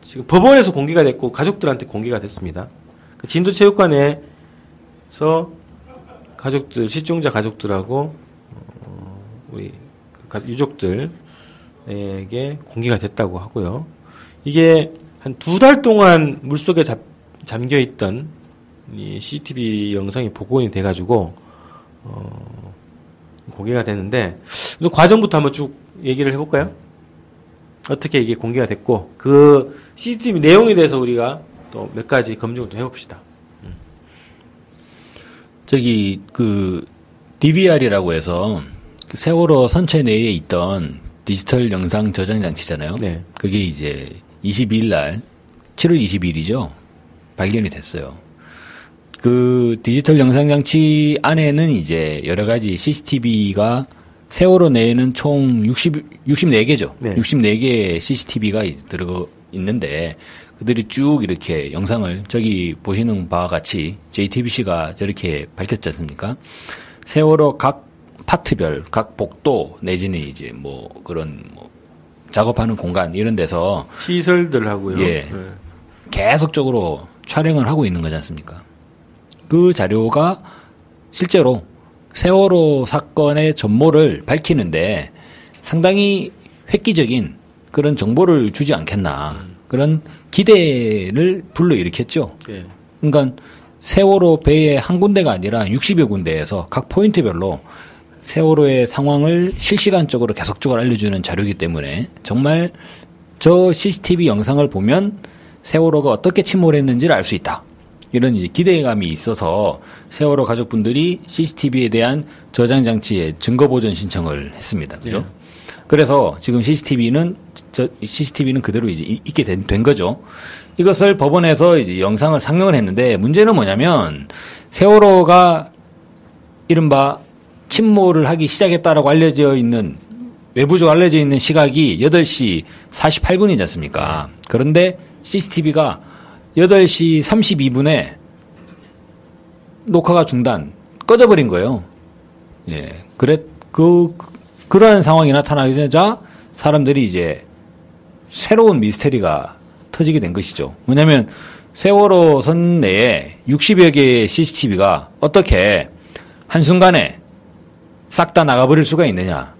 지금 법원에서 공개가 됐고, 가족들한테 공개가 됐습니다. 그 진도체육관에서 가족들, 실종자 가족들하고, 어, 우리 그 가- 유족들 에게 공개가 됐다고 하고요. 이게 한 두 달 동안 물속에 잡, 잠겨 있던 이 CCTV 영상이 복원이 돼가지고 어, 공개가 됐는데 그 과정부터 한번 쭉 얘기를 해볼까요? 어떻게 이게 공개가 됐고 그 CCTV 내용에 대해서 우리가 또 몇 가지 검증을 좀 해봅시다. 저기 그 DVR이라고 해서 그 세월호 선체 내에 있던 디지털 영상 저장 장치잖아요. 네. 그게 이제 22일 날 7월 20일이죠. 발견이 됐어요. 그 디지털 영상 장치 안에는 이제 여러 가지 CCTV가 세월호 내에는 총 60, 64개죠. 네. 64개의 CCTV가 들어 있는데 그들이 쭉 이렇게 영상을 저기 보시는 바와 같이 JTBC가 저렇게 밝혔지 않습니까? 세월호 각 파트별, 각 복도 내지는 이제 뭐 그런 뭐 작업하는 공간 이런 데서 시설들하고요. 예. 네. 계속적으로 촬영을 하고 있는 거지 않습니까? 그 자료가 실제로 세월호 사건의 전모를 밝히는데 상당히 획기적인 그런 정보를 주지 않겠나. 그런 기대를 불러일으켰죠. 예. 그러니까 세월호 배의 한 군데가 아니라 60여 군데에서 각 포인트별로 세월호의 상황을 실시간적으로 계속적으로 알려주는 자료이기 때문에 정말 저 CCTV 영상을 보면 세월호가 어떻게 침몰했는지를 알 수 있다. 이런 이제 기대감이 있어서 세월호 가족분들이 CCTV에 대한 저장 장치의 증거 보존 신청을 했습니다. 그죠? 예. 그래서 지금 CCTV는 저 CCTV는 그대로 이제 이- 있게 된, 된 거죠. 이것을 법원에서 이제 영상을 상영을 했는데 문제는 뭐냐면 세월호가 이른바 침몰을 하기 시작했다라고 알려져 있는 외부적으로 알려져 있는 시각이 8시 48분이지 않습니까? 그런데 CCTV가 8시 32분에 녹화가 중단, 꺼져버린 거예요. 예. 그래, 그, 그- 그러한 상황이 나타나기 전에 사람들이 이제 새로운 미스테리가 터지게 된 것이죠. 뭐냐면 세월호 선 내에 60여 개의 CCTV가 어떻게 한순간에 싹 다 나가버릴 수가 있느냐.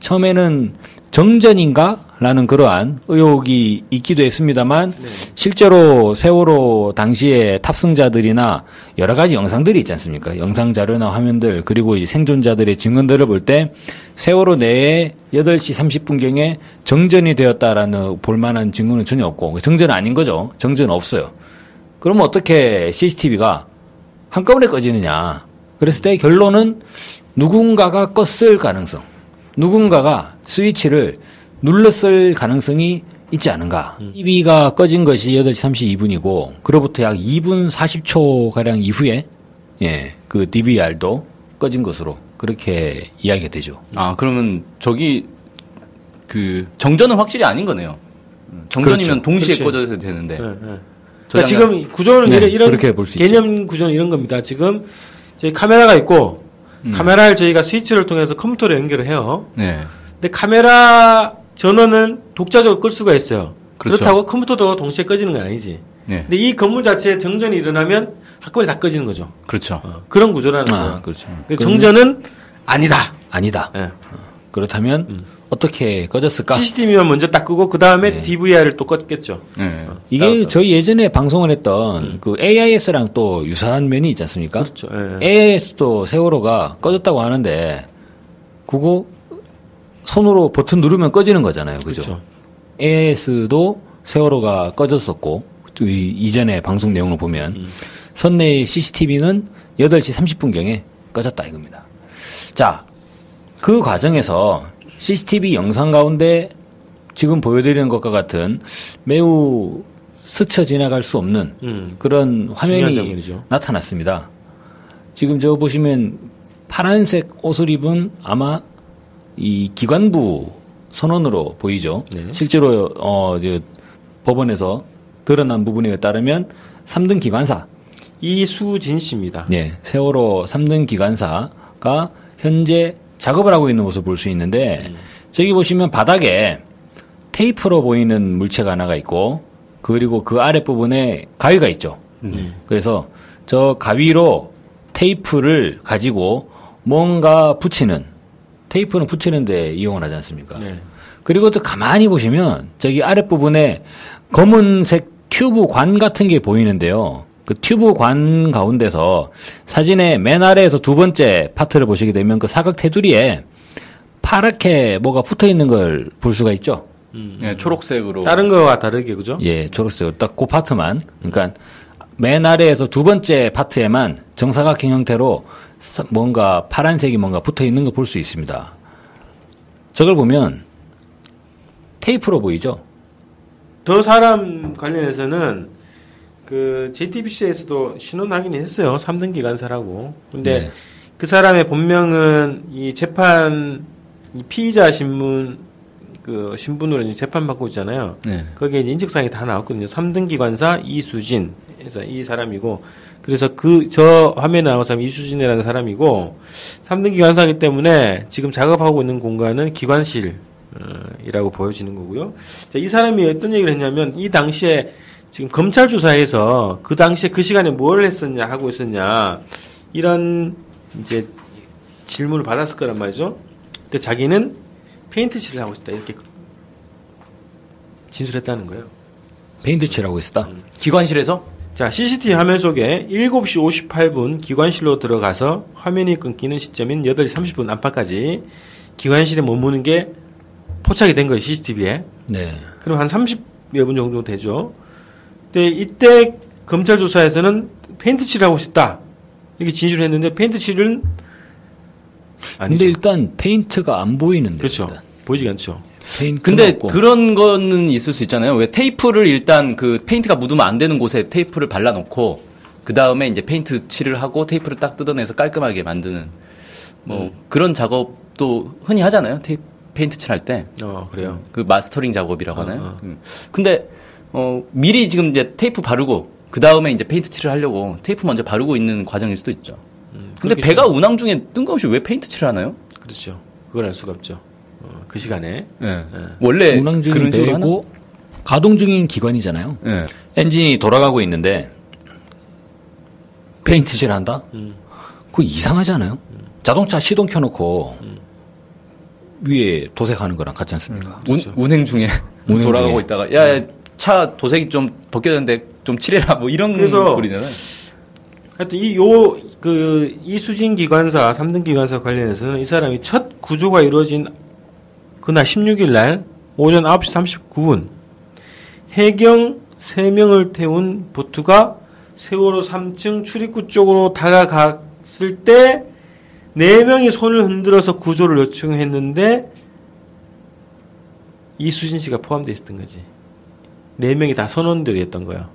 처음에는 정전인가? 라는 그러한 의혹이 있기도 했습니다만 실제로 세월호 당시에 탑승자들이나 여러 가지 영상들이 있지 않습니까? 영상 자료나 화면들 그리고 이 생존자들의 증언들을 볼 때 세월호 내에 8시 30분경에 정전이 되었다라는 볼만한 증거는 전혀 없고 정전 아닌 거죠. 정전 없어요. 그러면 어떻게 CCTV가 한꺼번에 꺼지느냐? 그랬을 때 결론은 누군가가 껐을 가능성, 누군가가 스위치를 눌렀을 가능성이 있지 않은가. TV가 꺼진 것이 8시 32분이고, 그로부터 약 2분 40초 가량 이후에, 예, 그 DVR도 꺼진 것으로 그렇게 이야기가 되죠. 아, 그러면 저기 그 정전은 확실히 아닌 거네요. 음, 정전이면 그렇죠. 동시에 그렇지. 꺼져도 되는데. 예, 예. 그러니까 지금 구조는 네, 이런, 이런 그렇게 볼수 있죠. 개념 구조는 이런 겁니다. 지금 저희 카메라가 있고 음. 카메라를 저희가 스위치를 통해서 컴퓨터로 연결을 해요. 네. 근데 카메라 전원은 독자적으로 끌 수가 있어요. 그 그렇죠. 렇다고 컴퓨터도 동시에 꺼지는 건 아니지. 네. 근데 이 건물 자체에 정전이 일어나면 한꺼번에 다 꺼지는 거죠. 그렇죠. 어, 그런 구조라는 아, 거예요. 그렇죠. 정전은 아니다. 아니다. 예. 그렇다면 어떻게 꺼졌을까? CCTV만 먼저 딱 끄고 그 다음에 네. DVR을 또 껐겠죠. 네. 이게 따로, 저희 예전에 방송을 했던 그 AIS랑 또 유사한 면이 있지 않습니까? 그렇죠. 예. AIS도 세월호가 꺼졌다고 하는데 그거 손으로 버튼 누르면 꺼지는 거잖아요. 그죠? 그렇죠. AIS도 세월호가 꺼졌었고 이 이전에 방송 내용을 보면 선내의 CCTV는 8시 30분경에 꺼졌다 이겁니다. 자, 그 과정에서 CCTV 영상 가운데 지금 보여드리는 것과 같은 매우 스쳐 지나갈 수 없는 음. 그런 화면이. 나타났습니다. 지금 저 보시면 파란색 옷을 입은 아마 이 기관부 선원으로 보이죠. 네. 실제로 어 이제 법원에서 드러난 부분에 따르면 3등 기관사, 이수진 씨입니다. 예, 세월호 3등 기관사가 현재 작업을 하고 있는 모습을 볼 수 있는데 저기 보시면 바닥에 테이프로 보이는 물체가 하나가 있고 그리고 그 아랫 부분에 가위가 있죠. 그래서 저 가위로 테이프를 가지고 뭔가 붙이는 테이프는 붙이는데 이용을 하지 않습니까? 네. 그리고 또 가만히 보시면 저기 아랫 부분에 검은색 튜브 관 같은 게 보이는데요. 그 튜브 관 가운데서 사진의 맨 아래에서 두 번째 파트를 보시게 되면 그 사각 테두리에 파랗게 뭐가 붙어 있는 걸 볼 수가 있죠. 예, 초록색으로. 다른 거와 다르게 그죠? 예, 초록색 딱그 파트만. 그러니까 맨 아래에서 두 번째 파트에만 정사각형 형태로 사- 뭔가 파란색이 뭔가 붙어 있는 걸 볼 수 있습니다. 저걸 보면 테이프로 보이죠? 더 사람 관련해서는 그 JTBC에서도 신원 확인을 했어요. 3등 기관사라고. 근데 네. 그 사람의 본명은 이 재판 이 피의자 신문 그 신분으로 재판 받고 있잖아요. 네. 거기에 인적사항이 다 나왔거든요. 3등 기 관사 이수진. 그래서 이 사람이고 그래서 그 저 화면에 나온 사람이 이수진이라는 사람이고 3등 기 관사이기 때문에 지금 작업하고 있는 공간은 기관실 어, 이라고 보여지는 거고요. 자, 이 사람이 어떤 얘기를 했냐면 이 당시에 지금 검찰 조사에서 그 당시에 그 시간에 뭘 했었냐 하고 있었냐 이런 이제 질문을 받았을 거란 말이죠. 근데 자기는 페인트 칠을 하고 있다 이렇게 진술했다는 거예요. 페인트 칠하고 있었다. 기관실에서? 자, CCTV 화면 속에 7시 58분 기관실로 들어가서 화면이 끊기는 시점인 8시 30분 안팎까지 기관실에 머무는 게 포착이 된 거예요, CCTV에. 네. 그럼 한 30여 분 정도 되죠. 근데 이때 검찰 조사에서는 페인트 칠하고 있다. 이렇게 진술을 했는데 페인트 칠은 아니죠. 근데 일단 페인트가 안 보이는데. 그렇죠. 일단. 보이지가 않죠. 페인트가 근데 없고. 그런 거는 있을 수 있잖아요. 왜 테이프를 일단 그 페인트가 묻으면 안 되는 곳에 테이프를 발라놓고 그 다음에 이제 페인트 칠을 하고 테이프를 딱 뜯어내서 깔끔하게 만드는 뭐 음. 그런 작업도 흔히 하잖아요. 테이프 페인트 칠할 때. 어, 그래요. 그 마스터링 작업이라고 어, 하나요? 어. 음. 근데 어 미리 지금 이제 테이프 바르고 그 다음에 이제 페인트 칠을 하려고 테이프 먼저 바르고 있는 과정일 수도 있죠. 음, 근데. 배가 운항 중에 뜬금없이 왜 페인트 칠을 하나요? 그렇죠. 그걸 알 수가 없죠. 어, 그 시간에. 예. 원래 운항 중인 그런 식으로 하나? 배고 가동 중인 기관이잖아요. 예. 엔진이 돌아가고 있는데 페인트 칠한다? 음. 그거 이상하지 않아요? 자동차 시동 켜놓고 위에 도색하는 거랑 같지 않습니까? 운, 운행 중에 운행 돌아가고 중에. 있다가 야 차 도색이 좀 벗겨졌는데 좀 칠해라 뭐 이런 그래서 소리잖아요. 하여튼 이 요 그 이수진 기관사 3등 기관사 관련해서는 이 사람이 첫 구조가 이루어진 그날 16일 날 오전 9시 39분 해경 3명을 태운 보트가 세월호 3층 출입구 쪽으로 다가갔을 때 4명이 손을 흔들어서 구조를 요청했는데 이수진 씨가 포함되어 있었던 거지. 4명이 다 선원들이었던 거야.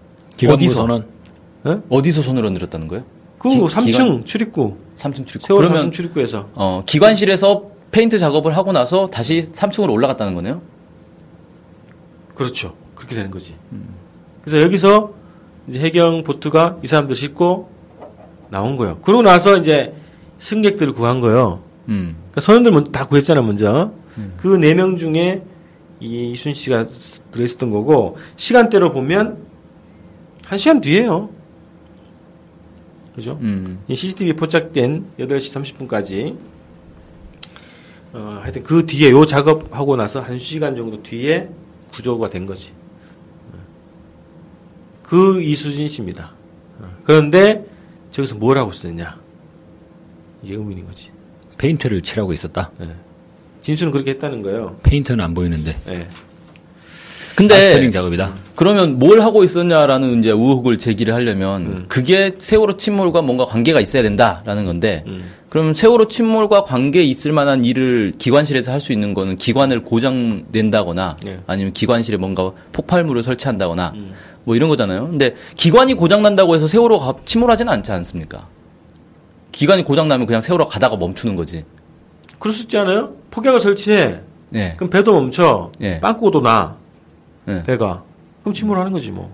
어디서? 선언. 어디서 손을 흔들었다는 거예요? 그 기- 3층 기관- 출입구. 3층 출입구. 세월호 그러면 3층 출입구에서. 어, 기관실에서 페인트 작업을 하고 나서 다시 3층으로 올라갔다는 거네요. 그렇죠. 그렇게 되는 거지. 그래서 여기서 이제 해경 보트가 이 사람들 싣고 나온 거예요. 그러고 나서 이제 승객들을 구한 거예요. 음. 그러니까 선원들 먼저 다 구했잖아, 먼저. 그네 명 중에 이 이순 씨가 들어있었던 거고, 시간대로 보면 한 시간 뒤에요. 그죠? 음. 이 CCTV에 포착된 8시 30분까지 어, 하여튼 그 뒤에 요 작업하고 나서 1시간 정도 뒤에 구조가 된 거지. 어. 그 이수진 씨입니다. 어, 그런데 저기서 뭘 하고 있었냐? 이게 의문인 거지. 페인트를 칠하고 있었다. 예. 진술은 그렇게 했다는 거예요. 페인트는 안 보이는데. 예. 근데 마스터링 작업이다. 그러면 뭘 하고 있었냐라는 이제 의혹을 제기를 하려면 그게 세월호 침몰과 뭔가 관계가 있어야 된다라는 건데 그러면 세월호 침몰과 관계 있을 만한 일을 기관실에서 할 수 있는 거는 기관을 고장 낸다거나 예. 아니면 기관실에 뭔가 폭발물을 설치한다거나 뭐 이런 거잖아요. 근데 기관이 고장 난다고 해서 세월호가 침몰하지는 않지 않습니까? 기관이 고장 나면 그냥 세월호 가다가 멈추는 거지. 그럴 수 있지 않아요? 폭약을 설치해. 예. 그럼 배도 멈춰. 예. 빵꾸도 나. 예. 배가. 그럼 침몰하는 거지 뭐.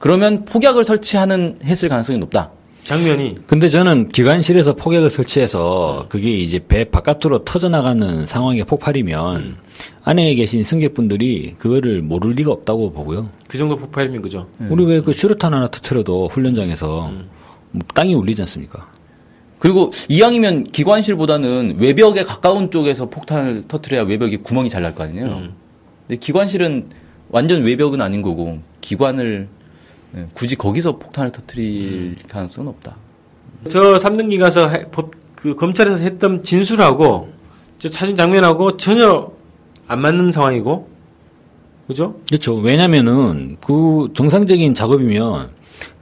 그러면 폭약을 설치하는 했을 가능성이 높다. 장면이. 근데 저는 기관실에서 폭약을 설치해서 그게 이제 배 바깥으로 터져나가는 상황의 폭발이면 안에 계신 승객분들이 그거를 모를 리가 없다고 보고요. 그 정도 폭발이면 그죠. 우리 왜 그 슈루탄 하나 터트려도 훈련장에서 뭐 땅이 울리지 않습니까? 그리고 이왕이면 기관실보다는 외벽에 가까운 쪽에서 폭탄을 터트려야 외벽에 구멍이 잘 날 거 아니에요. 음. 근데 기관실은 완전 외벽은 아닌 거고 기관을 예, 굳이 거기서 폭탄을 터트릴 가능성은 없다. 저 3등기 가서 해- 법, 그 검찰에서 했던 진술하고 저 사진 장면하고 전혀 안 맞는 상황이고. 그죠? 그렇죠. 왜냐면은 그 정상적인 작업이면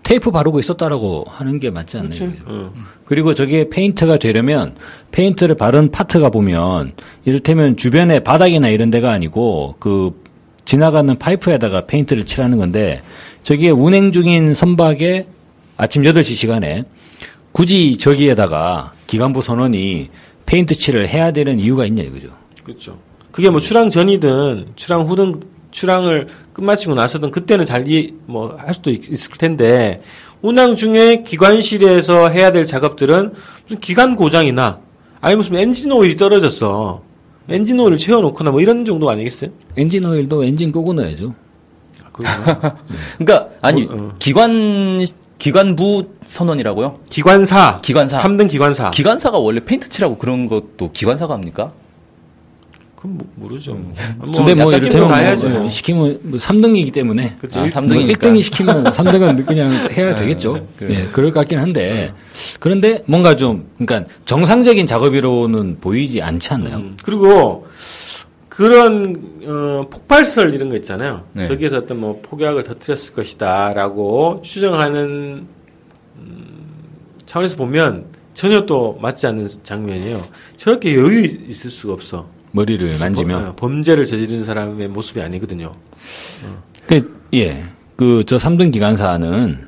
테이프 바르고 있었다라고 하는 게 맞지 않나요? 그렇죠. 어. 그리고 저게 페인트가 되려면 페인트를 바른 파트가 보면 이를테면 주변에 바닥이나 이런 데가 아니고 그 지나가는 파이프에다가 페인트를 칠하는 건데 저기에 운행 중인 선박에 아침 8시 시간에 굳이 저기에다가 기관부 선원이 페인트 칠을 해야 되는 이유가 있냐 이거죠. 그렇죠. 그게 뭐 출항 전이든 출항 후든 출항을 끝마치고 나서든 그때는 잘 뭐 할 수도 있- 있을 텐데 운항 중에 기관실에서 해야 될 작업들은 무슨 기관 고장이나 아니 무슨 엔진 오일이 떨어졌어. 엔진 오일을 채워놓거나 뭐 이런 정도 아니겠어요? 엔진 오일도 엔진 끄고 넣어야죠. 그러니까 아니 어, 어. 기관 기관부 선원이라고요? 기관사. 기관사. 3등 기관사. 기관사가 원래 페인트 칠하고 그런 것도 기관사가 합니까? 그건 뭐, 모르죠. 뭐 근데 뭐 이를테면. 뭐, 뭐 시키면 뭐 3등이기 때문에 그렇죠. 아, 일- 3등이니까. 1등이 시키면 3등은 그냥 해야 되겠죠. 예, 그럴 것 같긴 한데 그런데 뭔가 좀 그러니까 정상적인 작업이로는 보이지 않지 않나요? 음, 그리고 그런 어, 폭발설 이런 거 있잖아요. 네. 저기에서 어떤 뭐 폭약을 터뜨렸을 것이다라고 추정하는 음, 차원에서 보면 전혀 또 맞지 않는 장면이에요. 저렇게 여유 있을 수가 없어. 머리를 만지면 범- 어, 범죄를 저지른 사람의 모습이 아니거든요. 그, 예. 그, 저 3등 기관사는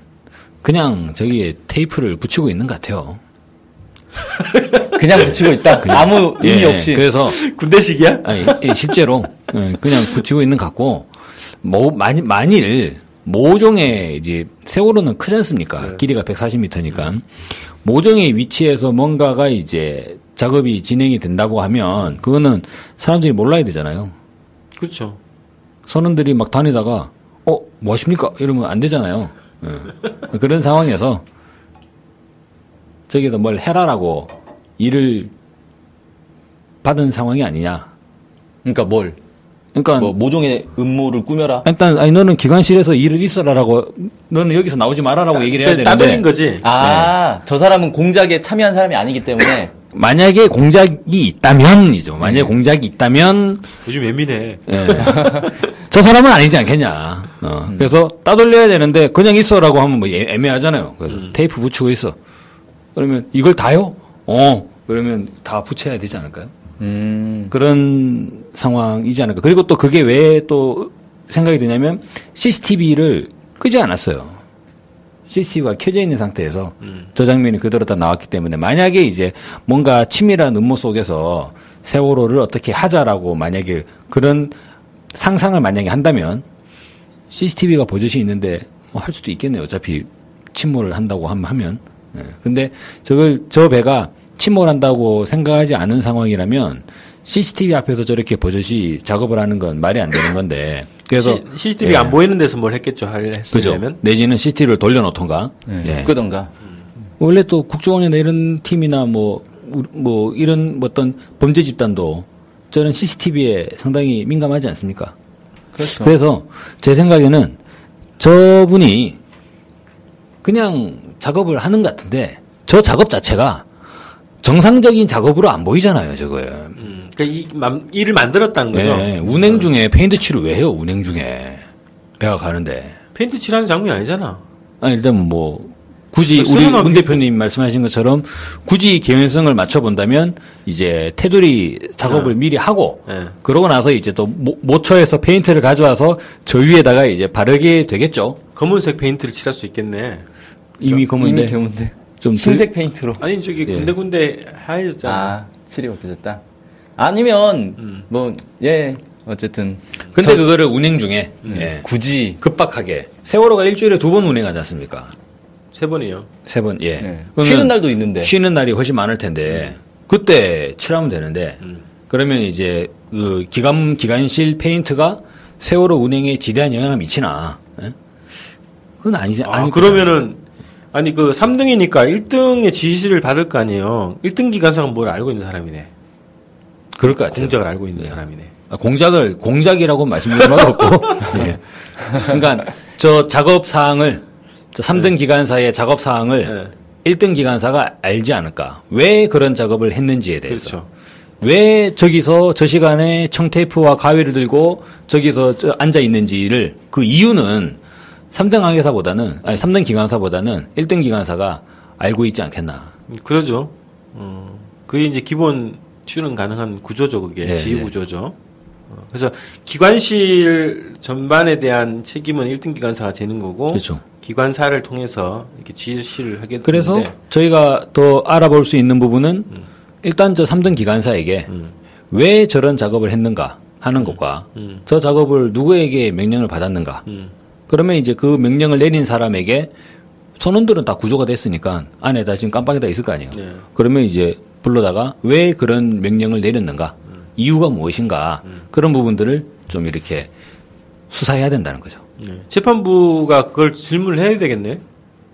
그냥 저기에 테이프를 붙이고 있는 것 같아요. 그냥 붙이고 있다. 아무 의미 예, 없이. 그래서, 군대식이야? 아니, 예, 실제로, 예, 그냥 붙이고 있는 것 같고, 뭐, 만일, 만일, 모종의 이제, 세월호는 크지 않습니까? 길이가 140m니까. 모종의 위치에서 뭔가가 이제 작업이 진행이 된다고 하면, 그거는 사람들이 몰라야 되잖아요. 그렇죠. 선원들이 막 다니다가 어, 뭐 하십니까? 이러면 안 되잖아요. 예. 그런 상황에서 저기서 뭘 해라라고 일을 받은 상황이 아니냐. 그러니까 뭘? 그러니까 뭐 모종의 음모를 꾸며라. 일단 아니 너는 기관실에서 일을 있어라라고 너는 여기서 나오지 마라라고 얘기를 해야 따돌린 되는데 거지. 아, 저 사람은 공작에 참여한 사람이 아니기 때문에 만약에 공작이 있다면이죠. 만약에 공작이 있다면 요즘 예민해. 예. 저 사람은 아니지 않겠냐. 어, 그래서 따돌려야 되는데 그냥 있어라고 하면 뭐 애- 애매하잖아요. 그래서 테이프 붙이고 있어. 그러면 이걸 다요? 어. 그러면 다 붙여야 되지 않을까요? 음. 그런 상황이지 않을까. 그리고 또 그게 왜 또 생각이 드냐면 CCTV를 끄지 않았어요. CCTV가 켜져 있는 상태에서 저 장면이 그대로 다 나왔기 때문에 만약에 이제 뭔가 치밀한 음모 속에서 세월호를 어떻게 하자라고 만약에 그런 상상을 만약에 한다면 CCTV가 버젓이 있는데 뭐 할 수도 있겠네요. 어차피 침몰을 한다고 함- 하면. 예. 근데 저걸 저 배가 침몰한다고 생각하지 않은 상황이라면 CCTV 앞에서 저렇게 버젓이 작업을 하는 건 말이 안 되는 건데. 그래서 CCTV 예. 가안 보이는 데서 뭘 했겠죠. 할 그죠. 했으려면. 내지는 CCTV를 돌려놓던가. 네. 예. 끄던가. 원래 또 국정원이나 이런 팀이나 뭐, 우- 뭐, 이런 뭐 어떤 범죄 집단도 저는 CCTV에 상당히 민감하지 않습니까? 그렇죠. 그래서 제 생각에는 저분이 그냥 작업을 하는 것 같은데 저 작업 자체가 정상적인 작업으로 안 보이잖아요, 저거에. 음, 그러니까 이 맘- 일을 만들었다는 거죠. 예, 운행 중에 페인트 칠을 왜 해요, 운행 중에. 배가 가는데 페인트 칠하는 장면이 아니잖아. 아니 일단 뭐 굳이 그 우리 문 대표님 말씀하신 것처럼 굳이 개연성을 맞춰 본다면 이제 테두리 작업을 미리 하고 예. 그러고 나서 이제 또 모- 모처에서 페인트를 가져와서 저 위에다가 이제 바르게 되겠죠. 검은색 페인트를 칠할 수 있겠네. 이미 검은데 이미 개운데. 좀 흰색 페인트로. 아니 저기 예. 군데군데 하얘졌잖아. 아, 칠이 바뀌었다. 아니면 뭐 예, 어쨌든 근데 그거를 운행 중에 음. 예, 굳이 급박하게 세월호가 일주일에 두 번 운행하지 않습니까? 세 번이요. 세 번, 예. 예. 그러면 쉬는 날도 있는데. 쉬는 날이 훨씬 많을 텐데 그때 칠하면 되는데 음. 그러면 이제 그 기관 기관실 페인트가 세월호 운행에 지대한 영향을 미치나? 예? 그건 아니지. 아, 아니 그러면은 아니 그 3등이니까 1등의 지시를 받을 거 아니에요. 1등 기관상은 뭘 알고 있는 사람이네. 그럴 것 같아요. 공작을 알고 있는 예. 사람이네. 아, 공작을 공작이라고 말씀드릴 말 없고. 예. 그러니까 저 작업 사항을 저 3등 기관사의 작업 사항을 예. 1등 기관사가 알지 않을까? 왜 그런 작업을 했는지에 대해서. 그렇죠. 왜 저기서 저 시간에 청테이프와 가위를 들고 저기서 저 앉아 있는지를 그 이유는 3등 항해사보다는 아니 3등 기관사보다는 1등 기관사가 알고 있지 않겠나. 그러죠. 어, 그게 이제 기본 출은 가능한 구조죠, 그게 네, 지휘 네. 구조죠. 어, 그래서 기관실 전반에 대한 책임은 1등 기관사가 지는 거고 그렇죠. 기관사를 통해서 이렇게 지시를 하게 그래서 되는데 저희가 더 알아볼 수 있는 부분은 일단 저 3등 기관사에게 음. 왜 저런 작업을 했는가 하는 것과 음. 저 작업을 누구에게 명령을 받았는가. 음. 그러면 이제 그 명령을 내린 사람에게 선원들은 다 구조가 됐으니까 안에 다 지금 깜빡이다 있을 거 아니에요. 네. 그러면 이제 불러다가 왜 그런 명령을 내렸는가, 이유가 무엇인가 그런 부분들을 좀 이렇게 수사해야 된다는 거죠. 네. 재판부가 그걸 질문을 해야 되겠네.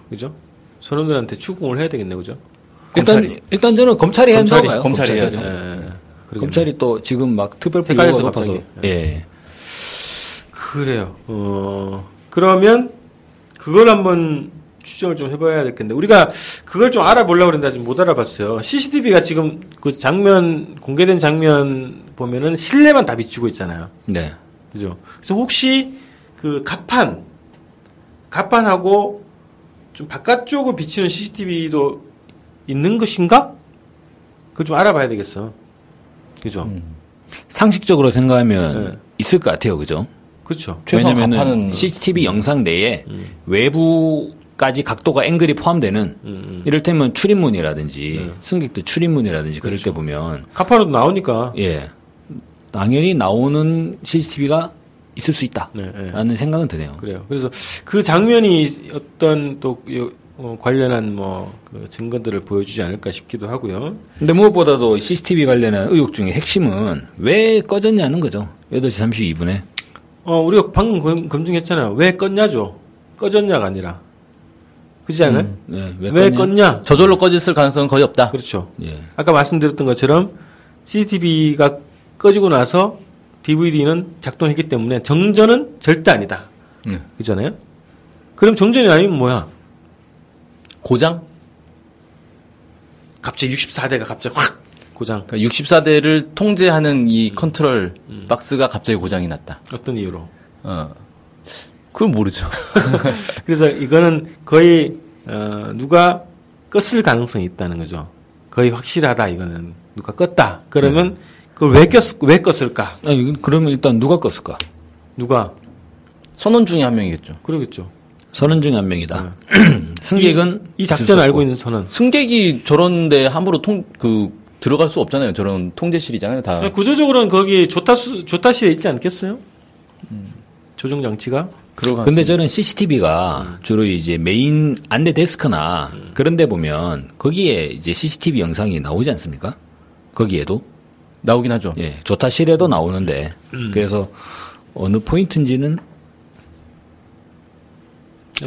그죠? 선원들한테 추궁을 해야 되겠네, 그죠? 일단 일단 저는 검찰이 해야 한다고 봐요. 검찰이 해야죠. 예, 예. 검찰이 또 지금 막 특별법 헷갈려서 요구가 높아서 갑자기. 예. 그래요. 어, 그러면 그걸 한번 추정을 좀 해봐야 될 텐데 우리가 그걸 좀 알아보려고 그랬는데 아직 못 알아봤어요. CCTV가 지금 그 장면 공개된 장면 보면은 실내만 다 비추고 있잖아요. 네. 그죠? 그래서 혹시 그 갑판 갑판하고 좀 바깥쪽을 비치는 CCTV도 있는 것인가? 그걸 좀 알아봐야 되겠어. 그죠? 상식적으로 생각하면 네. 있을 것 같아요, 그죠? 그렇죠. 최소한 왜냐면은 갑판은- CCTV 영상 내에 음. 외부 까지 각도가 앵글이 포함되는 음, 음. 이를테면 출입문이라든지 네. 승객들 출입문이라든지 그럴 그렇죠. 때 보면 갑판으로 나오니까 예 당연히 나오는 CCTV가 있을 수 있다라는 네, 네. 생각은 드네요. 그래요. 그래서 그 장면이 어떤 또 요- 어, 관련한 뭐 그 증거들을 보여주지 않을까 싶기도 하고요. 근데 무엇보다도 CCTV 관련한 의혹 중에 핵심은 왜 꺼졌냐는 거죠. 8시 32분에. 어, 우리가 방금 검, 검증했잖아요. 왜 껐냐죠. 꺼졌냐가 아니라. 그지 않아요? 네, 왜, 왜, 껐냐? 저절로 꺼졌을 가능성은 거의 없다. 그렇죠. 예. 아까 말씀드렸던 것처럼 CCTV가 꺼지고 나서 DVD는 작동했기 때문에 정전은 절대 아니다. 음. 그잖아요? 그럼 정전이 아니면 뭐야? 고장? 갑자기 64대가 갑자기 확 고장. 그러니까 64대를 통제하는 이 컨트롤 박스가 갑자기 고장이 났다. 어떤 이유로? 어. 그걸 모르죠. 그래서 이거는 거의 어, 누가 껐을 가능성이 있다는 거죠. 거의 확실하다 이거는 누가 껐다. 그러면 그걸 왜 껐, 왜 껐을까? 아니, 그러면 일단 누가 껐을까? 누가 선원 중에 한 명이겠죠. 그러겠죠. 선원 중에 한 명이다. 승객은 이수 작전을 알고. 있는 선은 승객이 저런데 함부로 통, 그, 들어갈 수 없잖아요. 저런 통제실이잖아요. 다. 구조적으로는 거기 조타수 조타실에 있지 않겠어요? 조종 장치가 들어가. 근데 저는 CCTV가 주로 이제 메인 안내 데스크나 그런 데 보면 거기에 이제 CCTV 영상이 나오지 않습니까? 거기에도 나오긴 하죠. 예, 조타실에도 나오는데 그래서 어느 포인트인지는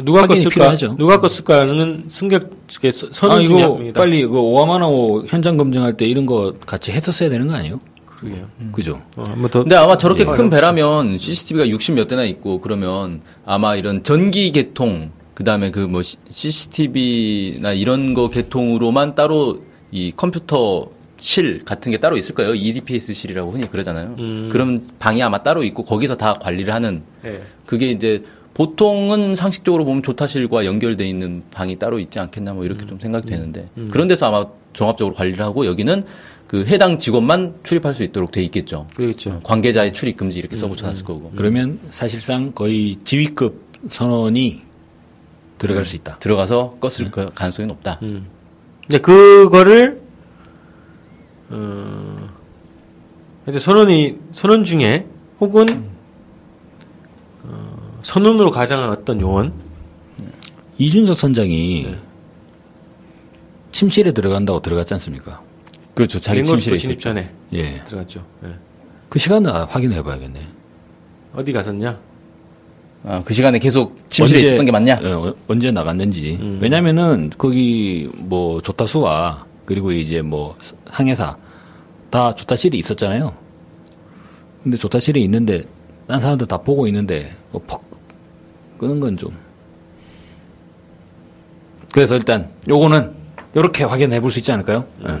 누가 껐을까? 필요하죠. 누가 껐을까는 승객 측에 서- 아 이거 명이다. 빨리 그 오하마나오 현장 검증할 때 이런 거 같이 했었어야 되는 거 아니에요? 그러게요. 그죠? 어, 한번 더. 근데 아마 저렇게 예. 큰 배라면 CCTV가 60 몇 대나 있고 그러면 아마 이런 전기 개통 그다음에 그 뭐 CCTV나 이런 거 개통으로만 따로 이 컴퓨터 실 같은 게 따로 있을 거예요. EDPS실이라고 흔히 그러잖아요. 음. 그런 방이 아마 따로 있고 거기서 다 관리를 하는 예. 그게 이제 보통은 상식적으로 보면 조타실과 연결돼 있는 방이 따로 있지 않겠나 뭐 이렇게 좀 생각이 되는데 그런 데서 아마 종합적으로 관리를 하고 여기는 그 해당 직원만 출입할 수 있도록 돼 있겠죠. 그렇죠. 관계자의 출입 금지 이렇게 써붙여놨을 거고 그러면 사실상 거의 지휘급 선원이 들어갈 수 있다. 들어가서 껐을 거- 가능성이 높다. 음. 근데 그거를 어, 근데 선원이 선원 중에 혹은 어, 선원으로 가장한 어떤 요원 이준석 선장이 침실에 들어간다고 들어갔지 않습니까? 그렇죠. 자기 침실에 진입 전에 예. 들어갔죠. 예. 그 시간을 확인해 봐야겠네. 어디 갔었냐? 아, 그 시간에 계속 침실에 있었던 게 맞냐? 예, 어, 언제 나갔는지. 음. 왜냐면은 거기 뭐 조타수와 그리고 이제 뭐 항해사 다 조타실이 있었잖아요. 근데 조타실이 있는데 딴 사람들 다 보고 있는데 뭐 퍽 끄는 건 좀. 그래서 일단 요거는 요렇게 확인해 볼 수 있지 않을까요? 예.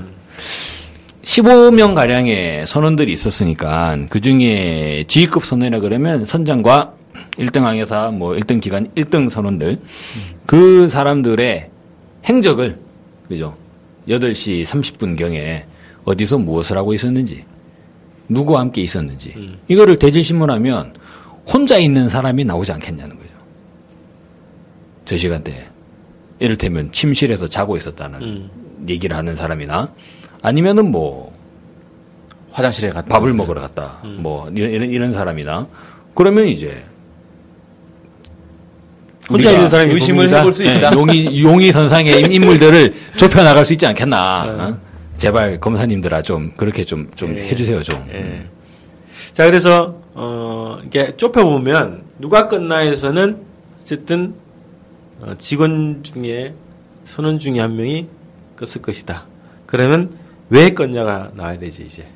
15명 가량의 선원들이 있었으니까 그 중에 G급 선원이라 그러면 선장과 1등 항해사, 뭐 1등 기관, 1등 선원들 그 사람들의 행적을 그죠? 8시 30분 경에 어디서 무엇을 하고 있었는지 누구와 함께 있었는지 이거를 대질신문하면 혼자 있는 사람이 나오지 않겠냐는 거죠. 저 시간대에 이를테면 침실에서 자고 있었다는 음. 얘기를 하는 사람이나 아니면은 뭐 화장실에 갔다. 밥을 먹으러 갔다. 뭐 이런, 이런, 사람이나 그러면 이제 혼자 있는 사람이 의심을 봅니다. 해볼 수 예, 있다. 용의 용의 선상의 인- 인물들을 좁혀 나갈 수 있지 않겠나. 어? 제발 검사님들아 좀 그렇게 좀좀 예. 해주세요 좀. 예. 자, 그래서, 어, 이게 좁혀 보면, 누가 끝나에서는, 어쨌든, 어, 직원 중에, 선원 중에 한 명이 껐을 것이다. 그러면, 왜 껐냐가 나와야 되지, 이제.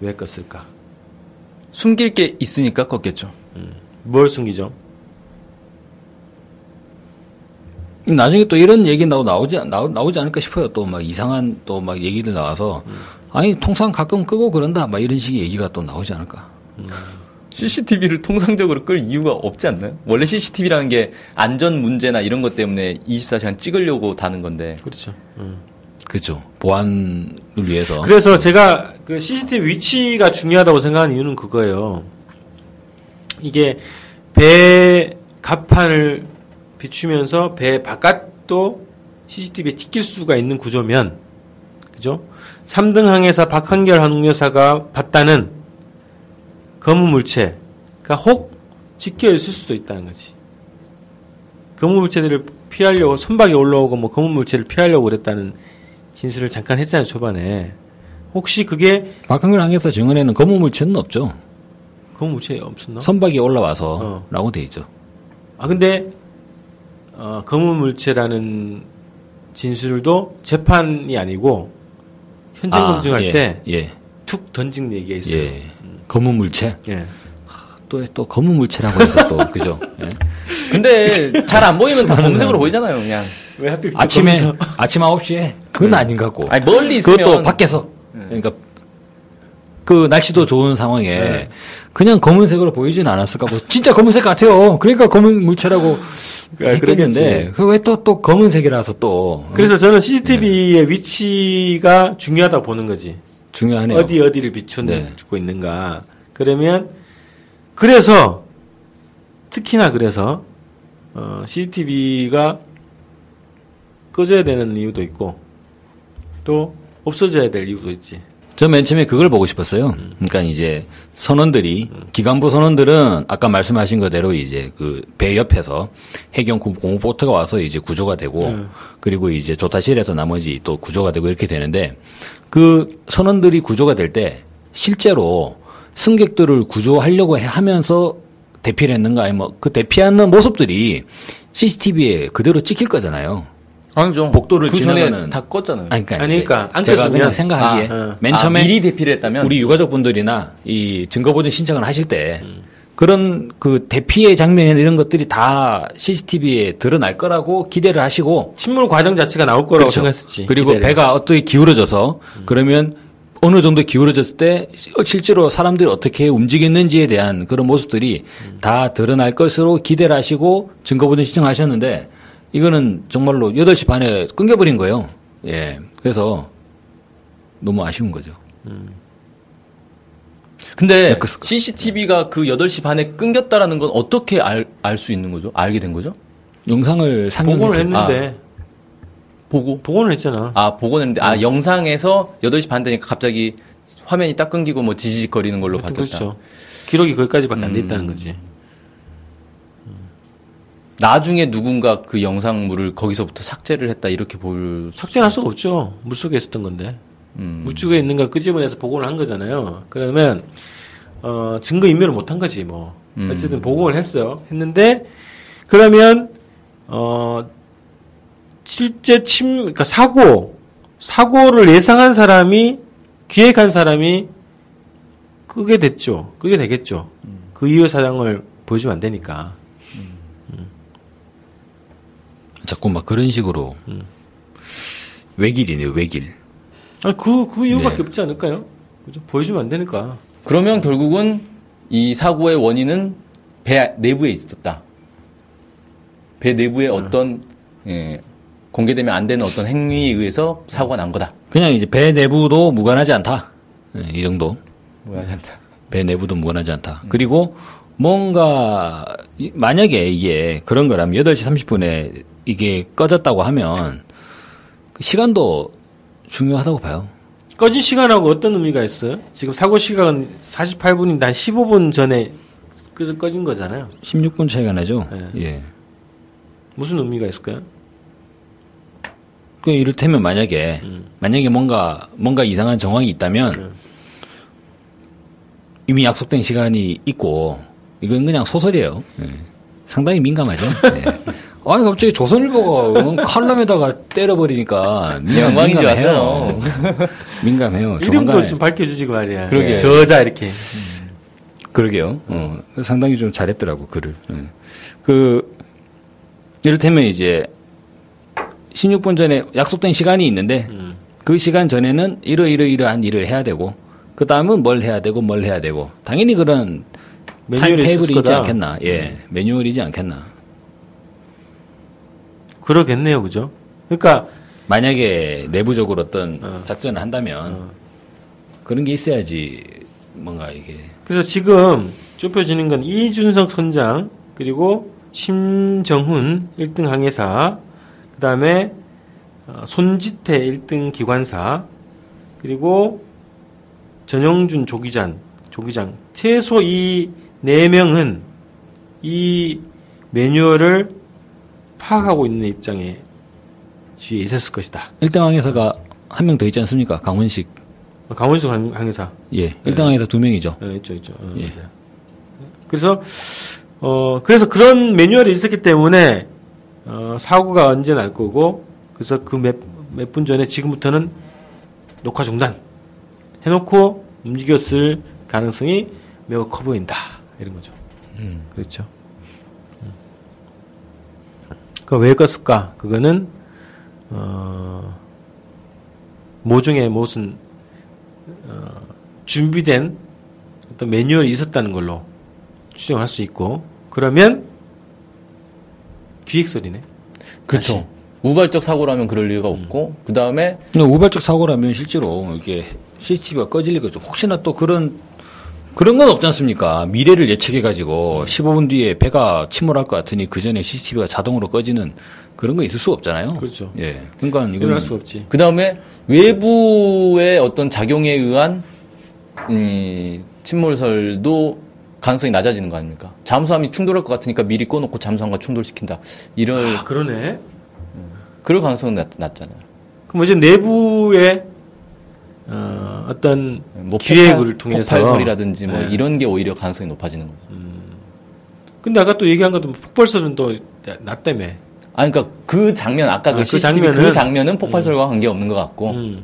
왜 껐을까? 숨길 게 있으니까 껐겠죠. 뭘 숨기죠? 나중에 또 이런 얘기 나오 나오지 나오, 나오지 않을까 싶어요. 또 막 이상한 또 막 얘기들 나와서 아니 통상 가끔 끄고 그런다 막 이런 식의 얘기가 또 나오지 않을까. CCTV를 통상적으로 끌 이유가 없지 않나요? 원래 CCTV라는 게 안전 문제나 이런 것 때문에 24시간 찍으려고 다는 건데. 그렇죠. 음. 그렇죠. 보안을 위해서. 그래서 제가 그 CCTV 위치가 중요하다고 생각하는 이유는 그거예요. 이게 배 갑판을 비추면서 배 바깥도 CCTV에 찍힐 수가 있는 구조면, 그죠? 3등 항해사 박한결 항공여사가 봤다는 검은 물체가 혹 찍혀 있을 수도 있다는 거지. 검은 물체들을 피하려고 선박에 올라오고 뭐 검은 물체를 피하려고 그랬다는 진술을 잠깐 했잖아요 초반에. 혹시 그게 박한글 항해사 증언에는 검은 물체는 없죠. 검은 물체 없었나? 선박이 어. 올라와서라고 돼 있죠. 아 근데 어, 검은 물체라는 진술도 재판이 아니고 현장 아, 검증할 예, 때 예, 툭 던진 얘기가 있어요. 예. 검은 물체. 예. 또또 검은 물체라고 해서 또 그죠. 예. 근데 잘 안 보이면 다 검은색으로 보이잖아요, 그냥. 왜 하필 또 아침에 거기서- 아침 9시에 그건 아닌 것 같고. 아니, 멀리 있으면. 그것도 밖에서. 그러니까 그 날씨도 좋은 상황에 네. 그냥 검은색으로 보이진 않았을 거고 진짜 검은색 같아요. 그러니까 검은 물체라고 했겠는데 그러겠지. 왜또또 검은색이라서 또 그래서 저는 CCTV의 위치가 중요하다고 보는 거지. 중요하네요. 어디 어디를 비추고 네. 있는가. 그러면 그래서 특히나 그래서 어, CCTV가 꺼져야 되는 이유도 있고 또 없어져야 될 이유도 있지. 저 맨 처음에 그걸 보고 싶었어요. 그러니까 이제 선원들이 기간부 선원들은 아까 말씀하신 그대로 이제 그 배 옆에서 해경 구- 공무보트가 와서 이제 구조가 되고 음. 그리고 이제 조타실에서 나머지 또 구조가 되고 이렇게 되는데 그 선원들이 구조가 될 때 실제로 승객들을 구조하려고 해- 하면서 대피를 했는가 아니면 그 대피하는 모습들이 CCTV에 그대로 찍힐 거잖아요. 아니죠. 복도를 그 전에 지나가는- 다 껐잖아요. 아니, 그러니까, 아니, 이제 그러니까 안 제가 그냥 생각하기에 아, 어. 맨 아, 처음에 미리 대피를 했다면 우리 유가족분들이나 이 증거보증 신청을 하실 때 그런 그 대피의 장면이나 이런 것들이 다 CCTV에 드러날 거라고 기대를 하시고 침몰 과정 자체가 나올 거라고 생각했었지. 그리고 기대를. 배가 어떻게 기울어져서 그러면 어느 정도 기울어졌을 때 시- 실제로 사람들이 어떻게 움직였는지에 대한 그런 모습들이 다 드러날 것으로 기대를 하시고 증거보도 시청하셨는데 이거는 정말로 8시 반에 끊겨버린 거예요. 예. 그래서 너무 아쉬운 거죠. 근데 엑스가. CCTV가 그 8시 반에 끊겼다라는 건 어떻게 알 수 있는 거죠? 알게 된 거죠? 영상을 복원을 상영했어요. 했는데 보고 복원을 했잖아. 아 보고했는데 아 영상에서 8시 반 되니까 갑자기 화면이 딱 끊기고 뭐 지지직거리는 걸로 바뀌었다. 그렇죠. 기록이 거기까지밖에 안 돼 있다는 음. 거지. 나중에 누군가 그 영상물을 거기서부터 삭제를 했다 이렇게 볼 수- 삭제할 수가 없죠. 물 속에 있었던 건데. 음. 물 속에 있는 걸 끄집어내서 복원을 한 거잖아요. 그러면 어, 증거 인멸을 못한 거지 뭐. 음. 어쨌든 복원을 했어요. 했는데 그러면 어 실제 침 그러니까 사고 사고를 예상한 사람이 기획한 사람이 그게 됐죠. 그게 되겠죠. 그 이유 사장을 보여주면 안 되니까. 자꾸 막 그런 식으로 외길이네요, 외길. 아, 그, 그 이유밖에 네. 없지 않을까요? 그죠? 보여주면 안 되니까. 그러면 결국은 이 사고의 원인은 배 내부에 있었다. 배 내부에 어떤 예, 공개되면 안 되는 어떤 행위에 의해서 사고가 난 거다. 그냥 이제 배 내부도 무관하지 않다. 예, 이 정도. 뭐야 한다. 배 내부도 무관하지 않다. 그리고 뭔가 이- 만약에 이게 그런 거라면 8시 30분에 이게 꺼졌다고 하면 그 시간도 중요하다고 봐요. 꺼진 시간하고 어떤 의미가 있어요? 지금 사고 시간은 48분인데 한 15분 전에 그래서 꺼진 거잖아요. 16분 차이가 나죠. 네. 예. 무슨 의미가 있을까요? 그 이를테면 만약에 음. 만약에 뭔가 뭔가 이상한 정황이 있다면 음. 이미 약속된 시간이 있고 이건 그냥 소설이에요. 예. 상당히 민감하죠. 예. 아니 갑자기 조선일보가 응, 칼럼에다가 때려버리니까 민감, 민감해요. 민감해요. 이름도 조만간에 좀 밝혀주지 그 말이야. 그러게. 저자 이렇게. 그러게요. 어, 상당히 좀 잘했더라고 글을. 예. 그 이를테면 이제 16분 전에 약속된 시간이 있는데 음. 그 시간 전에는 이러이러이러한 일을 해야 되고 그 다음은 뭘 해야 되고 뭘 해야 되고 당연히 그런 매뉴얼이 타임 테이블이 있을 있지. 않겠나. 예, 매뉴얼이지 않겠나. 그러겠네요, 그죠? 그러니까 만약에 내부적으로 어떤 어. 작전을 한다면 어. 그런 게 있어야지 뭔가 이게 그래서 지금 좁혀지는 건 이준석 선장 그리고 심정훈 1등 항해사 그다음에 어, 손지태 1등 기관사 그리고 전영준 조기장 조기장 최소 이 네 명은 이 매뉴얼을 파악하고 있는 입장에 뒤에 있었을 것이다. 1등 항해사가 한 명 더 있지 않습니까? 강원식. 강원수 항- 항해사. 예, 1등 항해사 두 명이죠. 어, 있죠, 있죠. 어, 예. 맞아요. 그래서 어 그래서 그런 매뉴얼이 있었기 때문에 어, 사고가 언제 날 거고 그래서 그 몇 몇 분 전에 지금부터는 녹화 중단 해놓고 움직였을 가능성이 매우 커 보인다 이런 거죠. 그렇죠. 그왜 껐을까? 그거는 어, 모종의 무슨 어, 준비된 어떤 매뉴얼이 있었다는 걸로 추정할 수 있고 그러면 기획설이네. 그렇죠. 우발적 사고라면 그럴 리가 없고 그 다음에 우발적 사고라면 실제로 이게 CCTV가 꺼질 리가 없죠. 혹시나 또 그런 그런 건 없지 않습니까? 미래를 예측해 가지고 15분 뒤에 배가 침몰할 것 같으니 그 전에 CCTV가 자동으로 꺼지는 그런 거 있을 수 없잖아요. 그렇죠. 예. 그러니까 이거는 일어날 수 없지. 그 다음에 외부의 어떤 작용에 의한 이 침몰설도 가능성이 낮아지는 거 아닙니까? 잠수함이 충돌할 것 같으니까 미리 꺼놓고 잠수함과 충돌시킨다. 이럴 아 그러네. 그럴 가능성은 낮, 낮잖아요. 그럼 이제 내부의 어, 어떤 뭐 기획을 폭발, 통해서 폭발설이라든지 뭐 네. 이런 게 오히려 가능성이 높아지는 거죠. 근데 아까 또 얘기한 것도 폭발설은 또 낮다며. 아, 그러니까 그 장면 아까 아, 그그 CCTV 그 장면은- 장면은 폭발설과 관계 없는 것 같고 음.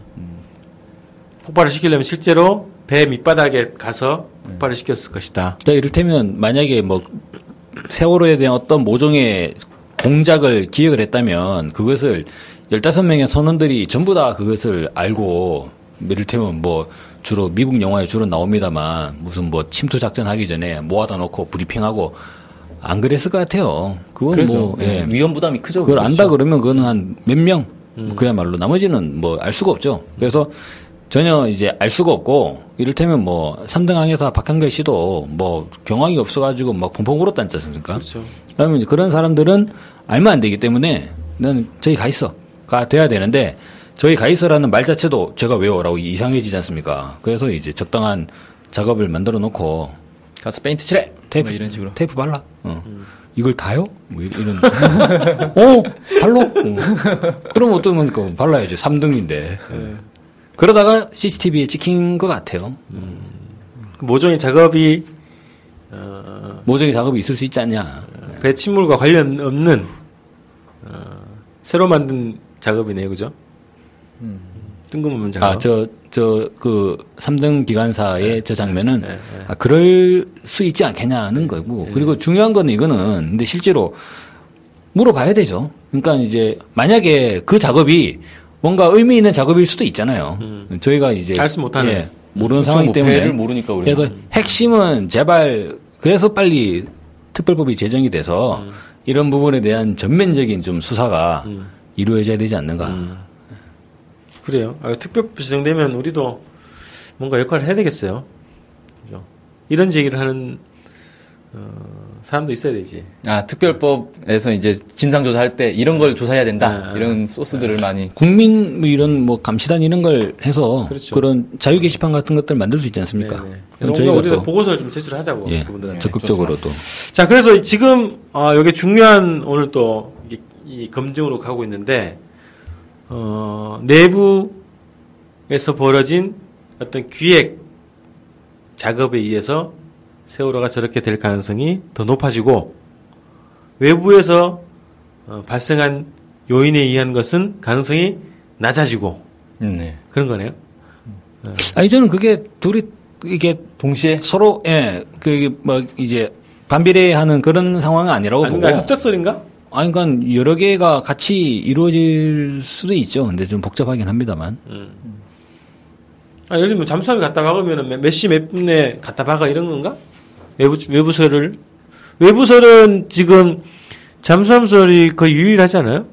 폭발을 시키려면 실제로 배 밑바닥에 가서 폭발을 시켰을 것이다. 그러니까 이를테면 만약에 뭐 세월호에 대한 어떤 모종의 공작을 기획을 했다면 그것을 15명의 선원들이 전부 다 그것을 알고 이를테면 뭐 주로 미국 영화에 주로 나옵니다만 무슨 뭐 침투 작전 하기 전에 모아다 놓고 브리핑하고 안 그랬을 것 같아요. 그건 뭐 예. 위험 부담이 크죠. 그걸 그렇죠. 안다 그러면 그거는 한 몇 명, 뭐 그야말로 나머지는 뭐 알 수가 없죠. 그래서 전혀 이제 알 수가 없고 이를테면 뭐 3등 항해사 박한결 씨도 뭐 경황이 없어가지고 막 펑펑 울었다 않지 않습니까? 그렇죠. 그러면 그런 사람들은 알면 안 되기 때문에 나는 저기 가 있어. 가 돼야 되는데 저희 가 있어라는 말 자체도 제가 외워라고 이상해지지 않습니까? 그래서 이제 적당한 작업을 만들어 놓고 가서 페인트 칠해. 테이프 뭐 이런 식으로. 테이프 발라. 어. 이걸 다요? 뭐 이- 이런. 어, 발로? 어. 그럼 어떤 겁니까? 발라야죠. 3등인데. 그러다가 CCTV에 찍힌 것 같아요. 그 모종의 작업이 모종의 작업이 있을 수 있지 않냐. 배 침몰과 관련 없는 어, 새로 만든 작업이네요, 그죠? 뜬금없는 작업. 아, 저, 저, 그, 3등 기관사의 저 장면은, 네, 네. 아, 그럴 수 있지 않겠냐는 거고. 그리고 중요한 거는 이거는, 근데 실제로 물어봐야 되죠. 그러니까 이제, 만약에 그 작업이 뭔가 의미 있는 작업일 수도 있잖아요. 저희가 이제. 알지 못하는. 예, 모르는 그렇죠. 상황이기 뭐 때문에. 모르니까 우리가. 그래서 핵심은 제발, 그래서 빨리 특별법이 제정이 돼서 음. 이런 부분에 대한 전면적인 좀 수사가 이루어져야 되지 않는가. 음. 그래요. 아, 특별법 지정되면 우리도 뭔가 역할을 해야 되겠어요. 그죠? 이런 제기를 하는 어, 사람도 있어야 되지. 아 특별법에서 이제 진상 조사할 때 이런 걸 조사해야 된다. 네. 이런 소스들을 많이. 국민 뭐 이런 뭐 감시단 이런 걸 해서 그렇죠. 그런 자유 게시판 같은 것들 만들 수 있지 않습니까? 네네. 그럼 그래서 저희가 뭔가 우리가 또 보고서를 좀 제출하자고 예, 그분들한테. 적극적으로도 자, 그래서 지금 아, 여기 중요한 오늘 또 이게 이 검증으로 가고 있는데 어, 내부에서 벌어진 어떤 기획 작업에 의해서 세월호가 저렇게 될 가능성이 더 높아지고 외부에서 어, 발생한 요인에 의한 것은 가능성이 낮아지고 네. 그런 거네요. 아니 저는 그게 둘이 이게 동시에 서로 예그뭐 이제 반비례하는 그런 상황은 아니라고 보고 아닌가 협작설인가? 아니 그러니까 여러 개가 같이 이루어질 수도 있죠. 근데 좀 복잡하긴 합니다만. 아, 예를 들면 잠수함이 갔다 박으면 몇시 몇 분에 갔다 박아 이런 건가? 외부 외부설을 외부설은 지금 잠수함설이 거의 유일하지 않아요?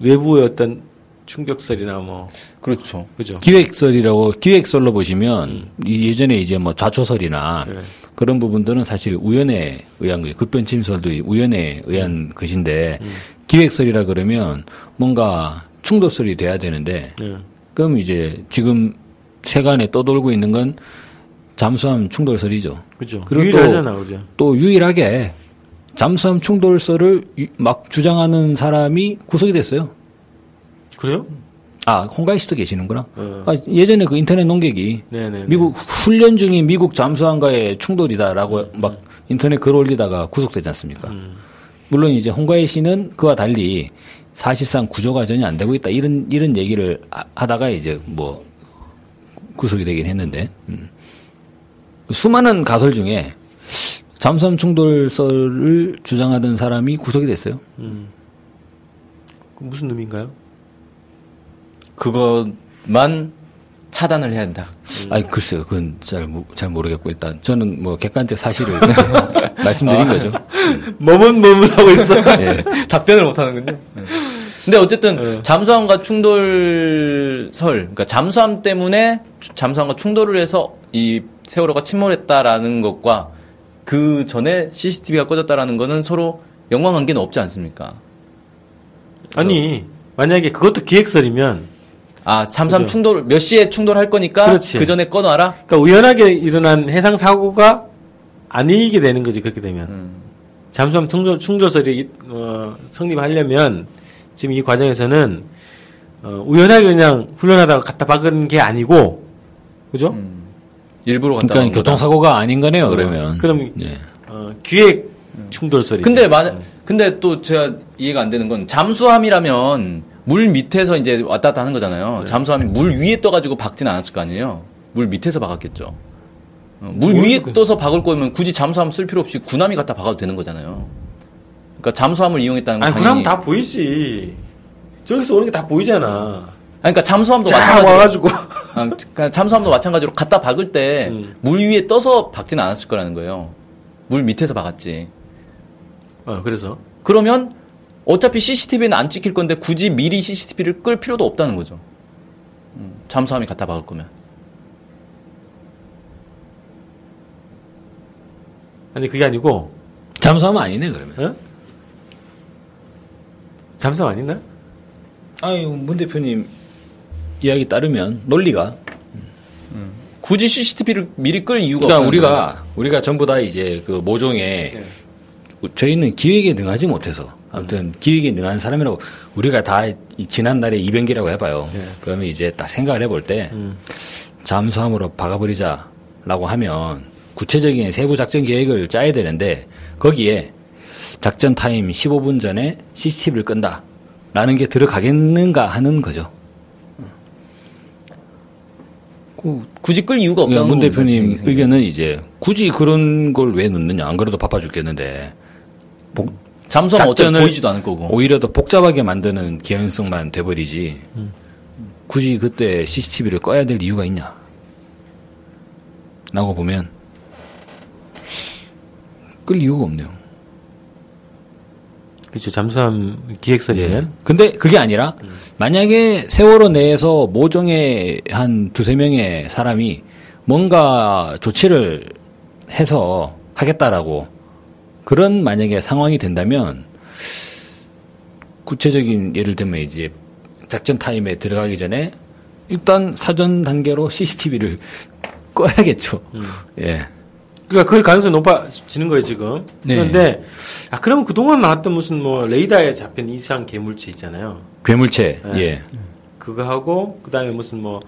외부의 어떤 충격설이나 뭐 그렇죠. 그죠? 기획설이라고 기획설로 보시면 이 예전에 이제 뭐 좌초설이나 네. 그런 부분들은 사실 우연에 의한 거예요. 급변 침설도 우연에 의한 것인데 기획설이라 그러면 뭔가 충돌설이 돼야 되는데 네. 그럼 이제 지금 세간에 떠돌고 있는 건 잠수함 충돌설이죠. 그죠? 그리고 그죠? 또 유일하게 잠수함 충돌설을 유- 막 주장하는 사람이 구속이 됐어요. 그래요? 아, 홍가희 씨도 계시는구나. 어. 아, 예전에 그 인터넷 농객이 네네. 미국 훈련 중인 미국 잠수함과의 충돌이다라고 막 인터넷 글 올리다가 구속되지 않습니까? 음. 물론 이제 홍가희 씨는 그와 달리 사실상 구조가 전혀 안 되고 있다 이런 이런 얘기를 하- 하다가 이제 뭐 구속이 되긴 했는데 음. 수많은 가설 중에 잠수함 충돌설을 주장하던 사람이 구속이 됐어요. 그 무슨 의미인가요? 그것만 차단을 해야 한다. 아니 글쎄요, 그건 잘, 모- 잘 모르겠고 일단 저는 뭐 객관적 사실을 말씀드린 거죠. 머뭇머뭇하고 있어. 예. 답변을 못 하는군요. 근데 어쨌든 잠수함과 충돌설, 그러니까 잠수함 때문에 추- 잠수함과 충돌을 해서 이 세월호가 침몰했다라는 것과 그 전에 CCTV가 꺼졌다라는 거는 서로 연관관계는 없지 않습니까? 아니 만약에 그것도 기획설이면 아 잠수함 그죠. 충돌 몇 시에 충돌할 거니까 그렇지. 그 전에 꺼놔라. 그러니까 우연하게 일어난 해상 사고가 아니게 되는 거지 그렇게 되면 음. 잠수함 충돌, 충돌설이 어, 성립하려면 지금 이 과정에서는 어, 우연하게 그냥 훈련하다가 갖다 박은 게 아니고 그죠? 음. 일부러 갔다 그러니까 온 거다. 교통사고가 아닌 거네요. 그러면 그럼 예. 어, 기획 충돌설이. 근데 만 근데 또 제가 이해가 안 되는 건 잠수함이라면 물 밑에서 이제 왔다 갔다 하는 거잖아요. 잠수함이 물 위에 떠가지고 박진 않았을 거 아니에요. 물 밑에서 박았겠죠. 어, 물 위에 떠서 박을 거면 굳이 잠수함 쓸 필요 없이 군함이 갖다 박아도 되는 거잖아요. 그러니까 잠수함을 이용했다는 건 아니 당연히 그러면 다 보이지. 저기서 오는 게 다 보이잖아. 아니, 그러니까 잠수함도 마찬가지로 와가지고 아, 그러니까 잠수함도 마찬가지로 갖다 박을 때물 음. 위에 떠서 박지는 않았을 거라는 거예요. 물 밑에서 박았지. 어 그래서 그러면 어차피 CCTV는 안 찍힐 건데 굳이 미리 CCTV를 끌 필요도 없다는 거죠. 음, 잠수함이 갖다 박을 거면. 아니 그게 아니고 잠수하면 아니네 그러면. 어? 잠수 아니나? 아유 문 대표님 이야기 따르면 논리가 굳이 CCTV를 미리 끌 이유가 그러니까 우리가 우리가 전부 다 이제 그 모종에 저희는 기획에 능하지 못해서 아무튼 기획에 능한 사람이라고 우리가 다이 지난 날에 이변기라고 해봐요. 그러면 이제 딱 생각을 해볼 때 잠수함으로 박아버리자라고 하면 구체적인 세부 작전 계획을 짜야 되는데 거기에 작전 타임 15분 전에 CCTV를 끈다라는 게 들어가겠는가 하는 거죠. 그 굳이 끌 이유가 없다는 문 대표님. 의견은 이제 굳이 그런 걸 왜 넣느냐. 안 그래도 바빠 죽겠는데. 복- 잠수함 작전을 보이지도 않을 거고. 오히려 더 복잡하게 만드는 개연성만 돼버리지. 굳이 그때 CCTV를 꺼야 될 이유가 있냐. 라고 보면 끌 이유가 없네요. 그렇죠. 잠수함 기획설이면 예. 근데 그게 아니라 만약에 세월호 내에서 모종의 한 두세 명의 사람이 뭔가 조치를 해서 하겠다라고 그런 만약에 상황이 된다면 구체적인 예를 들면 이제 작전 타임에 들어가기 전에 일단 사전 단계로 CCTV를 꺼야겠죠. 예. 그러니까 그 가능성이 높아지는 거예요 지금. 네. 그런데 아 그러면 그동안 나왔던 무슨 뭐 레이더에 잡힌 이상 괴물체 있잖아요. 괴물체. 네. 예. 그거 하고 그다음에 무슨 뭐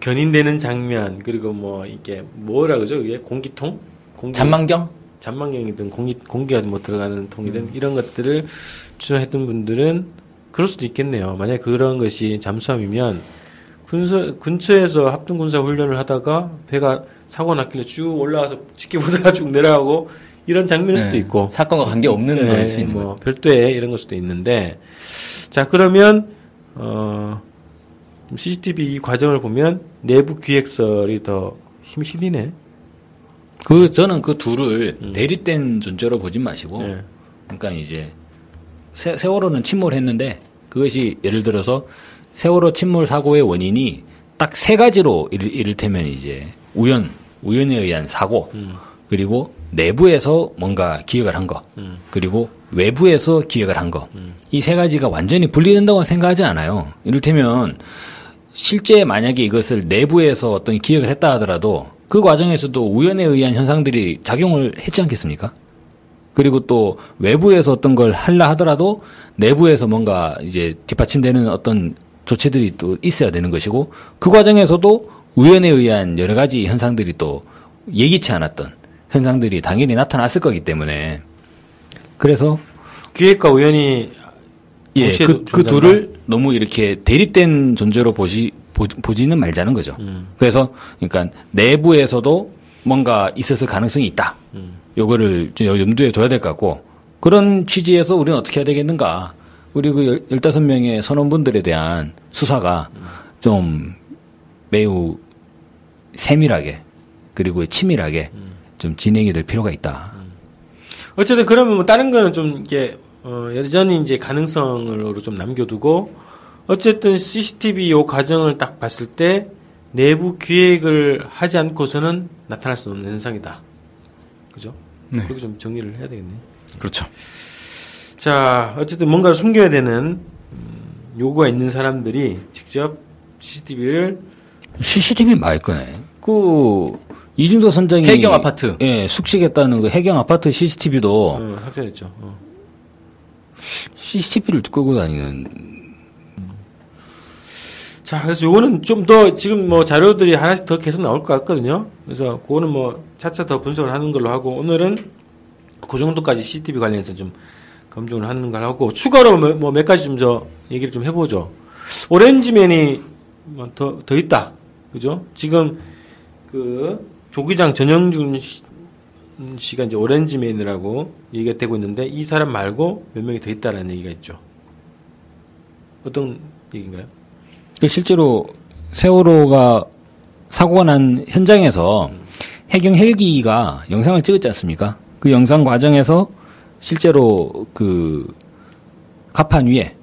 견인되는 장면 그리고 뭐 이게 뭐라 그러죠? 이게 공기통? 공기 잔망경? 잔망경이든 공기 공기가 뭐 들어가는 통이든 이런 것들을 추정했던 분들은 그럴 수도 있겠네요. 만약 에 그런 것이 잠수함이면 군서 근처에서 합동 군사 훈련을 하다가 배가 사고 났길래 쭉 올라가서 지켜보다가 쭉 내려가고 이런 장면일 수도 네. 있고 사건과 관계 없는 네, 걸수 있는 뭐. 별도의 이런 걸 수도 있는데 자 그러면 어 CCTV 이 과정을 보면 내부 기획설이 더힘 실리네. 그 저는 그 둘을 대립된 존재로 보진 마시고 네. 그러니까 이제 세, 세월호는 침몰했는데 그것이 예를 들어서 세월호 침몰 사고의 원인이 딱 세 가지로 이를, 이를테면 이제 우연 우연에 의한 사고 그리고 내부에서 뭔가 기획을 한거 그리고 외부에서 기획을 한거이세 가지가 완전히 분리된다고 생각하지 않아요. 이를테면 실제 만약에 이것을 내부에서 어떤 기획을 했다 하더라도 그 과정에서도 우연에 의한 현상들이 작용을 했지 않겠습니까? 그리고 또 외부에서 어떤 걸 하려 하더라도 내부에서 뭔가 이제 뒷받침되는 어떤 조치들이 또 있어야 되는 것이고 그 과정에서도 우연에 의한 여러 가지 현상들이 또 예기치 않았던 현상들이 당연히 나타났을 거기 때문에 그래서 기획과 우연이 예, 그, 그? 둘을 너무 이렇게 대립된 존재로 보시, 보, 보지는 말자는 거죠. 음. 그래서, 그러니까 내부에서도 뭔가 있었을 가능성이 있다. 음. 요거를 좀 염두에 둬야 될 것 같고, 그런 취지에서 우리는 어떻게 해야 되겠는가. 우리 그 열- 15명의 선원분들에 대한 수사가 좀 매우 세밀하게, 그리고 치밀하게 좀 진행이 될 필요가 있다. 어쨌든 그러면 뭐 다른 거는 좀 이게 어, 여전히 이제 가능성으로 좀 남겨두고 어쨌든 CCTV 요 과정을 딱 봤을 때 내부 기획을 하지 않고서는 나타날 수 없는 현상이다. 그죠? 네. 그렇게 좀 정리를 해야 되겠네. 그렇죠. 자, 어쨌든 뭔가를 숨겨야 되는 음, 요구가 있는 사람들이 직접 CCTV를 CCTV 말 거네. 그 이중도 선장이 해경 아파트. 예, 숙식했다는 그 해경 아파트 CCTV도 어, 확정했죠. 어. CCTV를 끄고 다니는 자, 그래서 요거는 좀 더 지금 뭐 자료들이 하나씩 더 계속 나올 것 같거든요. 그래서 그거는 뭐 차차 더 분석을 하는 걸로 하고 오늘은 그 정도까지 CCTV 관련해서 좀 검증을 하는 걸 하고 추가로 뭐 몇 가지 좀저 얘기를 좀 해보죠. 오렌지맨이 뭐 더, 더 있다. 그죠? 지금 그 조기장 전영준 씨- 씨가 이제 오렌지맨이라고 얘기가 되고 있는데 이 사람 말고 몇 명이 더 있다라는 얘기가 있죠. 어떤 얘기인가요? 그 실제로 세월호가 사고가 난 현장에서 해경 헬기가 영상을 찍었지 않습니까? 그 영상 과정에서 실제로 그 갑판 위에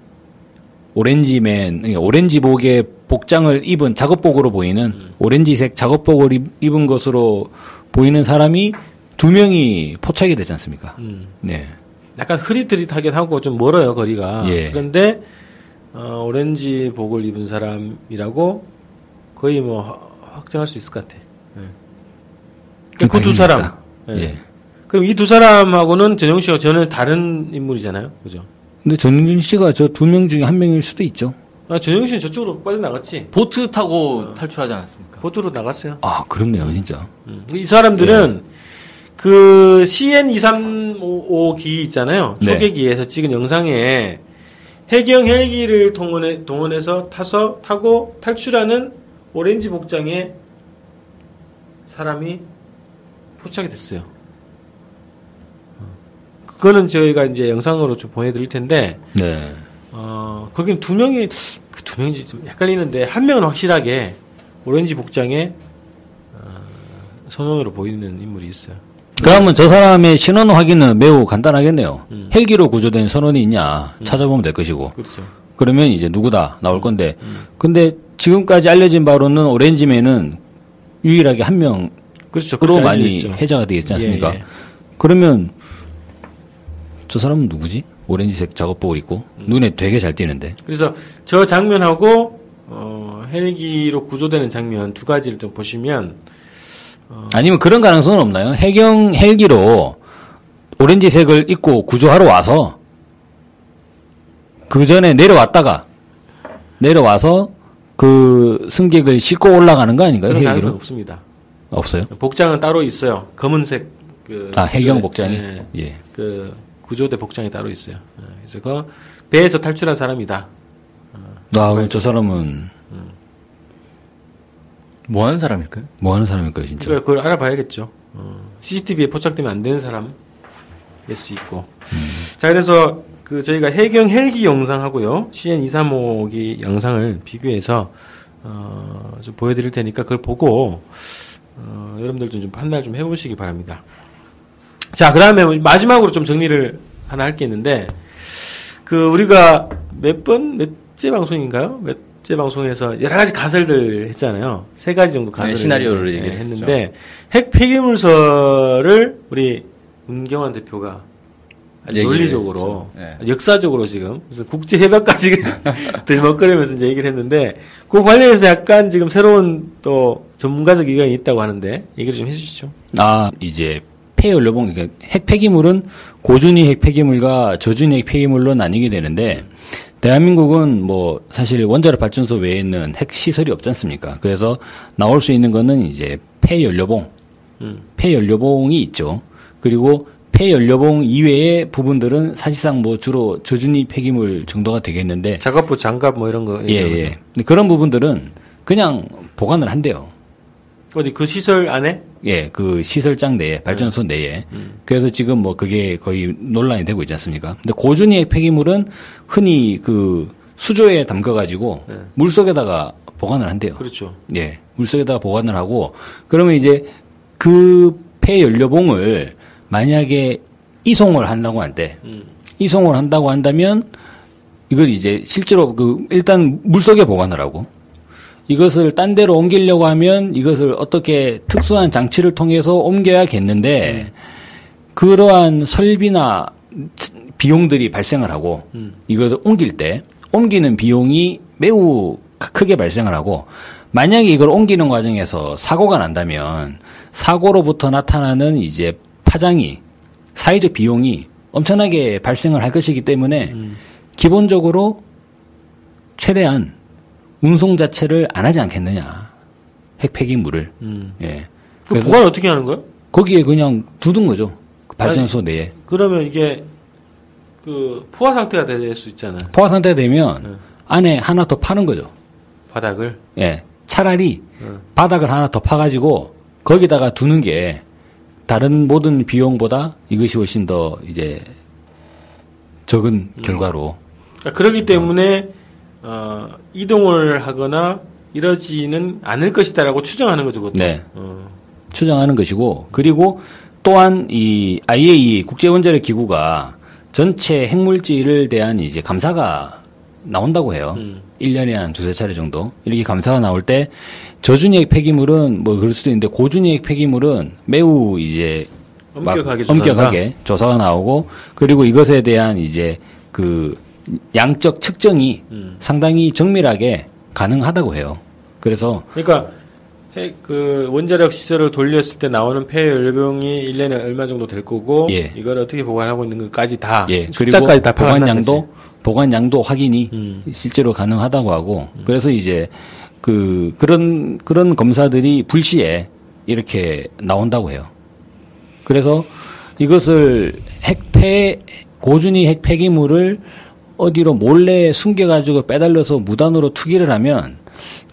오렌지맨, 오렌지복의 복장을 입은 작업복으로 보이는 오렌지색 작업복을 입- 입은 것으로 보이는 사람이 두 명이 포착이 되지 않습니까? 음. 네. 약간 흐릿흐릿하긴 하고 좀 멀어요 거리가. 예. 그런데 어, 오렌지 복을 입은 사람이라고 거의 뭐 화- 확정할 수 있을 것 같아. 그두 사람. 예. 예. 그럼 이 두 사람하고는 전영 씨가 전혀 다른 인물이잖아요, 그죠? 근데 전윤준 씨가 저 두 명 중에 한 명일 수도 있죠. 아, 전영 씨는 저쪽으로 빠져나갔지. 보트 타고 탈출하지 않았습니까? 보트로 나갔어요. 아, 그렇네요, 진짜. 음. 이 사람들은 그 CN235기 있잖아요. 네. 초계기에서 찍은 영상에 해경 헬기를 동원해, 동원해서 타서 타고 탈출하는 오렌지 복장의 사람이 포착이 됐어요. 어. 그거는 저희가 이제 영상으로 좀 보내드릴 텐데, 네. 어, 거긴 두 명이, 그 두 명인지 좀 헷갈리는데, 한 명은 확실하게 오렌지 복장의 어, 선원으로 보이는 인물이 있어요. 그러면 저 사람의 신원 확인은 매우 간단하겠네요. 음. 헬기로 구조된 선원이 있냐 찾아보면 될 것이고. 그렇죠. 그러면 이제 누구다 나올 건데. 음. 근데 지금까지 알려진 바로는 오렌지맨은 유일하게 한 명으로 그렇죠. 그렇게 많이. 해자가 되겠지 않습니까? 예, 예. 그러면 저 사람은 누구지? 오렌지색 작업복을 입고 음. 눈에 되게 잘 띄는데. 그래서 저 장면하고 어, 헬기로 구조되는 장면 두 가지를 좀 보시면 아니면 그런 가능성은 없나요? 해경 헬기로 오렌지색을 입고 구조하러 와서 그 전에 내려왔다가 내려와서 그 승객을 싣고 올라가는 거 아닌가요? 그런 가능성? 없습니다. 없어요? 복장은 따로 있어요. 검은색 그 아, 해경 복장이? 예, 예. 그 구조대 복장이 따로 있어요. 예, 그래서 그 배에서 탈출한 사람이다. 아, 그럼 저 사람은 뭐 하는 사람일까요? 뭐 하는 사람일까요, 진짜? 그러니까 그걸 알아봐야겠죠. 어, CCTV에 포착되면 안 되는 사람일 수 있고. 자, 그래서 그 저희가 해경 헬기 영상하고요, CN235기 영상을 비교해서 어, 좀 보여드릴 테니까 그걸 보고 어, 여러분들 좀, 좀 판단을 좀 해보시기 바랍니다. 자, 그 다음에 마지막으로 좀 정리를 하나 할 게 있는데, 그 우리가 몇 번, 몇째 방송인가요? 몇 째 방송에서 여러 가지 가설들 했잖아요. 세 가지 정도 가설을 네, 시나리오를 예, 얘기했었죠. 했는데, 핵 폐기물설을 우리 문경환 대표가 아주 논리적으로, 했었죠. 역사적으로 지금, 그래서 국제 협약까지 들먹거리면서 이제 얘기를 했는데, 그 관련해서 약간 지금 새로운 또 전문가적 의견이 있다고 하는데, 얘기를 좀 해주시죠. 아, 이제 폐연료봉, 그러니까 핵 폐기물은 고준위 핵 폐기물과 저준위 핵 폐기물로 나뉘게 되는데, 대한민국은 뭐 사실 원자력 발전소 외에 있는 핵 시설이 없지 않습니까? 그래서 나올 수 있는 거는 이제 폐연료봉, 음. 폐연료봉이 있죠. 그리고 폐연료봉 이외의 부분들은 사실상 뭐 주로 저준위 폐기물 정도가 되겠는데, 작업부 장갑 뭐 이런 거. 예, 예. 그런 부분들은 그냥 보관을 한대요. 어디 그 시설 안에? 예, 그 시설장 내에, 발전소 내에. 그래서 지금 뭐 그게 거의 논란이 되고 있지 않습니까? 근데 고준위 핵 폐기물은 흔히 그 수조에 담가가지고 네. 물 속에다가 보관을 한대요. 그렇죠. 예, 물 속에다가 보관을 하고, 그러면 이제 그 폐연료봉을 만약에 이송을 한다고 할 때, 음. 이송을 한다고 한다면 이걸 이제 실제로 그 일단 물 속에 보관을 하고 이것을 딴 데로 옮기려고 하면 이것을 어떻게 특수한 장치를 통해서 옮겨야겠는데 그러한 설비나 비용들이 발생을 하고 음. 이것을 옮길 때 옮기는 비용이 매우 크- 크게 발생을 하고 만약에 이걸 옮기는 과정에서 사고가 난다면 사고로부터 나타나는 이제 파장이 사회적 비용이 엄청나게 발생을 할 것이기 때문에 음. 기본적으로 최대한 운송 자체를 안 하지 않겠느냐 핵 폐기물을 음. 예 그 보관 어떻게 하는 거야? 거기에 그냥 두둔 거죠 그 발전소 내에 그러면 이게 그 포화 상태가 될 수 있잖아. 포화 상태 되면 네. 안에 하나 더 파는 거죠 바닥을. 예 차라리 어. 바닥을 하나 더 파가지고 거기다가 두는 게 다른 모든 비용보다 이것이 훨씬 더 이제 적은 결과로 그러니까 그러기 때문에 어, 이동을 하거나 이러지는 않을 것이다라고 추정하는 거죠. 그것도. 네. 어. 추정하는 것이고 그리고 또한 이 IAEA 국제원자력 기구가 전체 핵물질을 대한 이제 감사가 나온다고 해요. 음. 1년에 한 두세 차례 정도. 이렇게 감사가 나올 때 저준위액 폐기물은 뭐 그럴 수도 있는데 고준위액 폐기물은 매우 이제 막 엄격하게 조사한다? 엄격하게 조사가 나오고 그리고 이것에 대한 이제 그 양적 측정이 음. 상당히 정밀하게 가능하다고 해요. 그래서 그러니까 핵, 그 원자력 시설을 돌렸을 때 나오는 폐 연료병이 1년에 얼마 정도 될 거고 예. 이걸 어떻게 보관하고 있는 것까지 다 예, 숫자까지 다 보관량도. 보관량도 확인이 음. 실제로 가능하다고 하고 그래서 이제 그 그런 그런 검사들이 불시에 이렇게 나온다고 해요. 그래서 이것을 핵폐 고준위 핵 폐기물을 어디로 몰래 숨겨가지고 빼달려서 무단으로 투기를 하면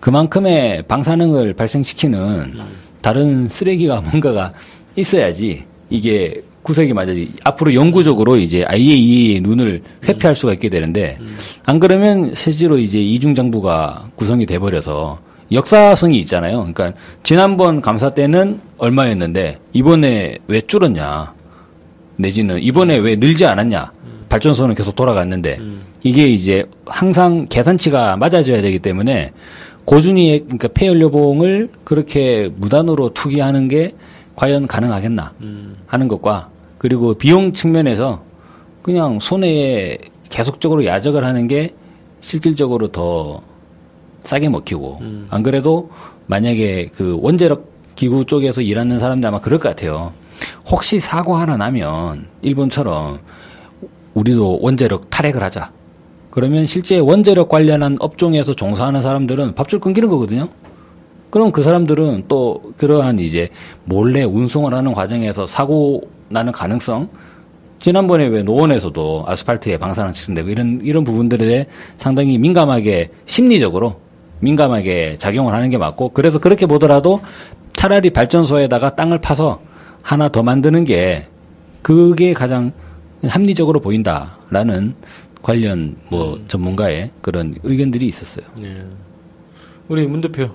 그만큼의 방사능을 발생시키는 다른 쓰레기가 뭔가가 있어야지 이게 구색이 맞아지. 앞으로 영구적으로 이제 IAEA의 눈을 회피할 수가 있게 되는데 안 그러면 실제로 이제 이중장부가 구성이 돼 버려서 역사성이 있잖아요. 그러니까 지난번 감사 때는 얼마였는데 이번에 왜 줄었냐. 내지는 이번에 왜 늘지 않았냐. 발전소는 계속 돌아갔는데 이게 이제 항상 계산치가 맞아져야 되기 때문에 고준위의 그러니까 폐연료봉을 그렇게 무단으로 투기하는 게 과연 가능하겠나 하는 것과 그리고 비용 측면에서 그냥 손해에 계속적으로 야적을 하는 게 실질적으로 더 싸게 먹히고 안 그래도 만약에 그 원자력 기구 쪽에서 일하는 사람들 아마 그럴 것 같아요. 혹시 사고 하나 나면 일본처럼 우리도 원자력 탈핵을 하자. 그러면 실제 원자력 관련한 업종에서 종사하는 사람들은 밥줄 끊기는 거거든요. 그럼 그 사람들은 또 그러한 이제 몰래 운송을 하는 과정에서 사고 나는 가능성 지난번에 왜 노원에서도 아스팔트에 방사능 치는되고 이런 이런 부분들에 상당히 민감하게 심리적으로 민감하게 작용을 하는 게 맞고 그래서 그렇게 보더라도 차라리 발전소에다가 땅을 파서 하나 더 만드는 게 그게 가장 합리적으로 보인다라는 관련 뭐 전문가의 그런 의견들이 있었어요. 예. 우리 문 대표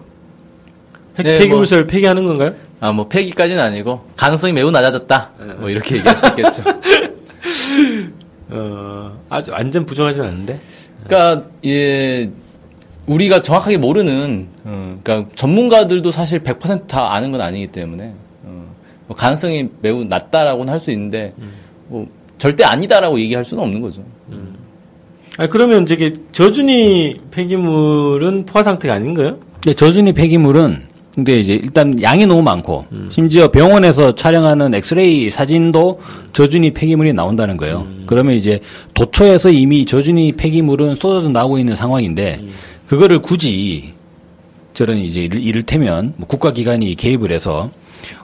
핵 네, 폐기물설 폐기하는 건가요? 아, 뭐 폐기까지는 아니고 가능성이 매우 낮아졌다. 뭐 이렇게 얘기할 수 있겠죠. 어, 아주 완전 부정하진 않은데. 그러니까 예 우리가 정확하게 모르는 어, 그러니까 전문가들도 사실 100%다 아는 건 아니기 때문에 어, 뭐 가능성이 매우 낮다라고는 할 수 있는데 뭐 절대 아니다라고 얘기할 수는 없는 거죠. 아 그러면 저기 저준위 폐기물은 포화 상태가 아닌가요? 근데 저준위 폐기물은 근데 이제 일단 양이 너무 많고 심지어 병원에서 촬영하는 엑스레이 사진도 저준위 폐기물이 나온다는 거예요. 그러면 이제 도처에서 이미 저준위 폐기물은 쏟아져 나오고 있는 상황인데 그거를 굳이 저런 이제 이를- 이를테면 뭐 국가기관이 개입을 해서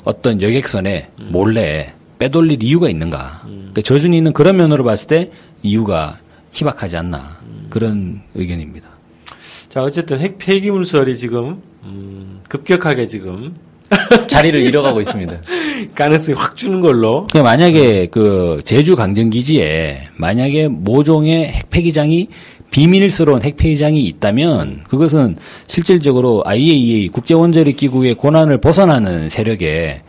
어떤 여객선에 몰래 빼돌릴 이유가 있는가? 그러니까 저준위는 그런 면으로 봤을 때 이유가 희박하지 않나 그런 의견입니다. 자 어쨌든 핵 폐기물설이 지금 음, 급격하게 지금 자리를 잃어가고 있습니다. 가능성이 확 주는 걸로. 그 만약에 그 제주 강정기지에 만약에 모종의 핵폐기장이 비밀스러운 핵폐기장이 있다면 그것은 실질적으로 IAEA 국제원자력 기구의 권한을 벗어나는 세력의.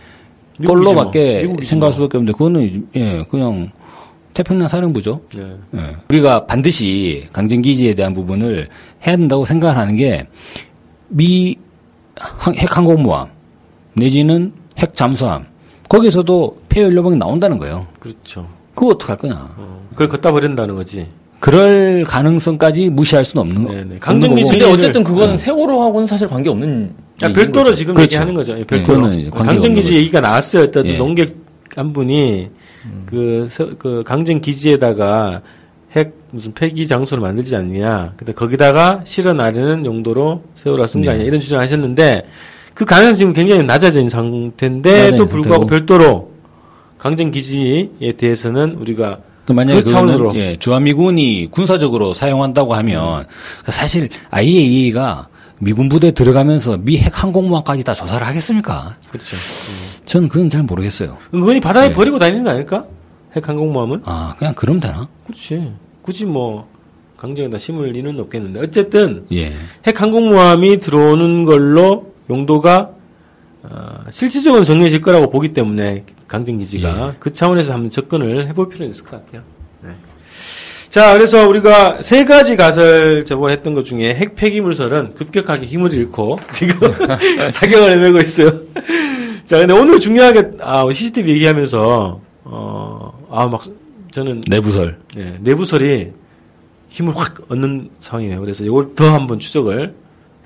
걸로밖에 미국이죠. 생각할 수밖에 없는데 그거는 예 그냥 태평양 사령부죠. 예. 예. 우리가 반드시 강정기지에 대한 부분을 해야 된다고 생각하는 게 미 핵항공모함 내지는 핵 잠수함 거기서도 폐연료봉이 나온다는 거예요. 그렇죠. 그거 어떡할 거냐. 어, 그걸 걷다 버린다는 거지. 그럴 가능성까지 무시할 수는 없는, 네네. 없는 강정기지 거고. 근데 어쨌든 그거는 세월호하고는 사실 관계 없는 아, 별도로 지금 그렇죠. 얘기하는 거죠. 예, 네, 별도로. 강정 기지 없는 거죠. 얘기가 나왔어요. 어떤 예. 농객 한 분이 그, 서- 그 강정 기지에다가 핵 무슨 폐기 장소를 만들지 않느냐. 근데 거기다가 실어나르는 용도로 세월호 쓴거 네. 아니냐. 이런 주장을 하셨는데 그 가능성이 지금 굉장히 낮아진 상태인데 낮아진 또 불구하고 상태고. 별도로 강정 기지에 대해서는 우리가 그 만약에 그그 차원으로. 예, 주한미군이 군사적으로 사용한다고 하면 그 사실 IAEA가 미군 부대 들어가면서 미 핵 항공모함까지 다 조사를 하겠습니까? 그렇죠. 저는 그건 잘 모르겠어요. 은근히 바다에 네. 버리고 다니는 거 아닐까? 핵 항공모함은? 아, 그냥 그럼 되나? 그렇지. 굳이 뭐 강정에다 심을 리는 없겠는데 어쨌든 예. 핵 항공모함이 들어오는 걸로 용도가 어, 실질적으로 정해질 거라고 보기 때문에 강정 기지가 예. 그 차원에서 한번 접근을 해볼 필요는 있을 것 같아요. 네. 자, 그래서 우리가 세 가지 가설 저번에 했던 것 중에 핵 폐기물설은 급격하게 힘을 잃고 지금 사격을 해내고 있어요. 자, 근데 오늘 중요하게 아, CCTV 얘기하면서 어, 아, 막 저는 내부설. 예, 내부설이 힘을 확 얻는 상황이에요. 그래서 이걸 더 한번 추적을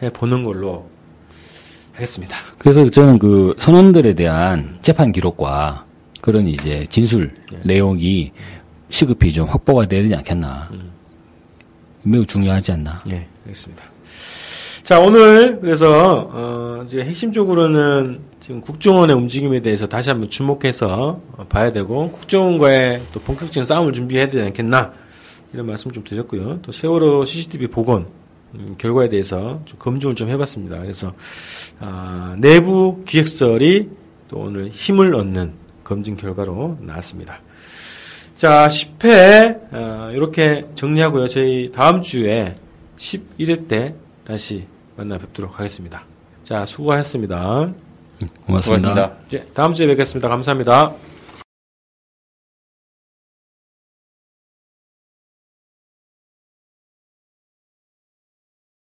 해 보는 걸로 하겠습니다. 그래서 저는 그 선원들에 대한 재판 기록과 그런 이제 진술 네. 내용이 시급히 좀 확보가 돼야 되지 않겠나. 음. 매우 중요하지 않나. 예, 알겠습니다. 자, 오늘 그래서 어, 이제 핵심적으로는 지금 국정원의 움직임에 대해서 다시 한번 주목해서 어, 봐야 되고 국정원과의 또 본격적인 싸움을 준비해야 되지 않겠나 이런 말씀 좀 드렸고요. 또 세월호 CCTV 복원 음, 결과에 대해서 좀 검증을 좀 해봤습니다. 그래서 아, 내부 기획설이 또 오늘 힘을 얻는 검증 결과로 나왔습니다. 자, 10회 어, 이렇게 정리하고요. 저희 다음 주에 11회 때 다시 만나 뵙도록 하겠습니다. 자, 수고하셨습니다. 고맙습니다. 수고하셨습니다. 이제 다음 주에 뵙겠습니다. 감사합니다.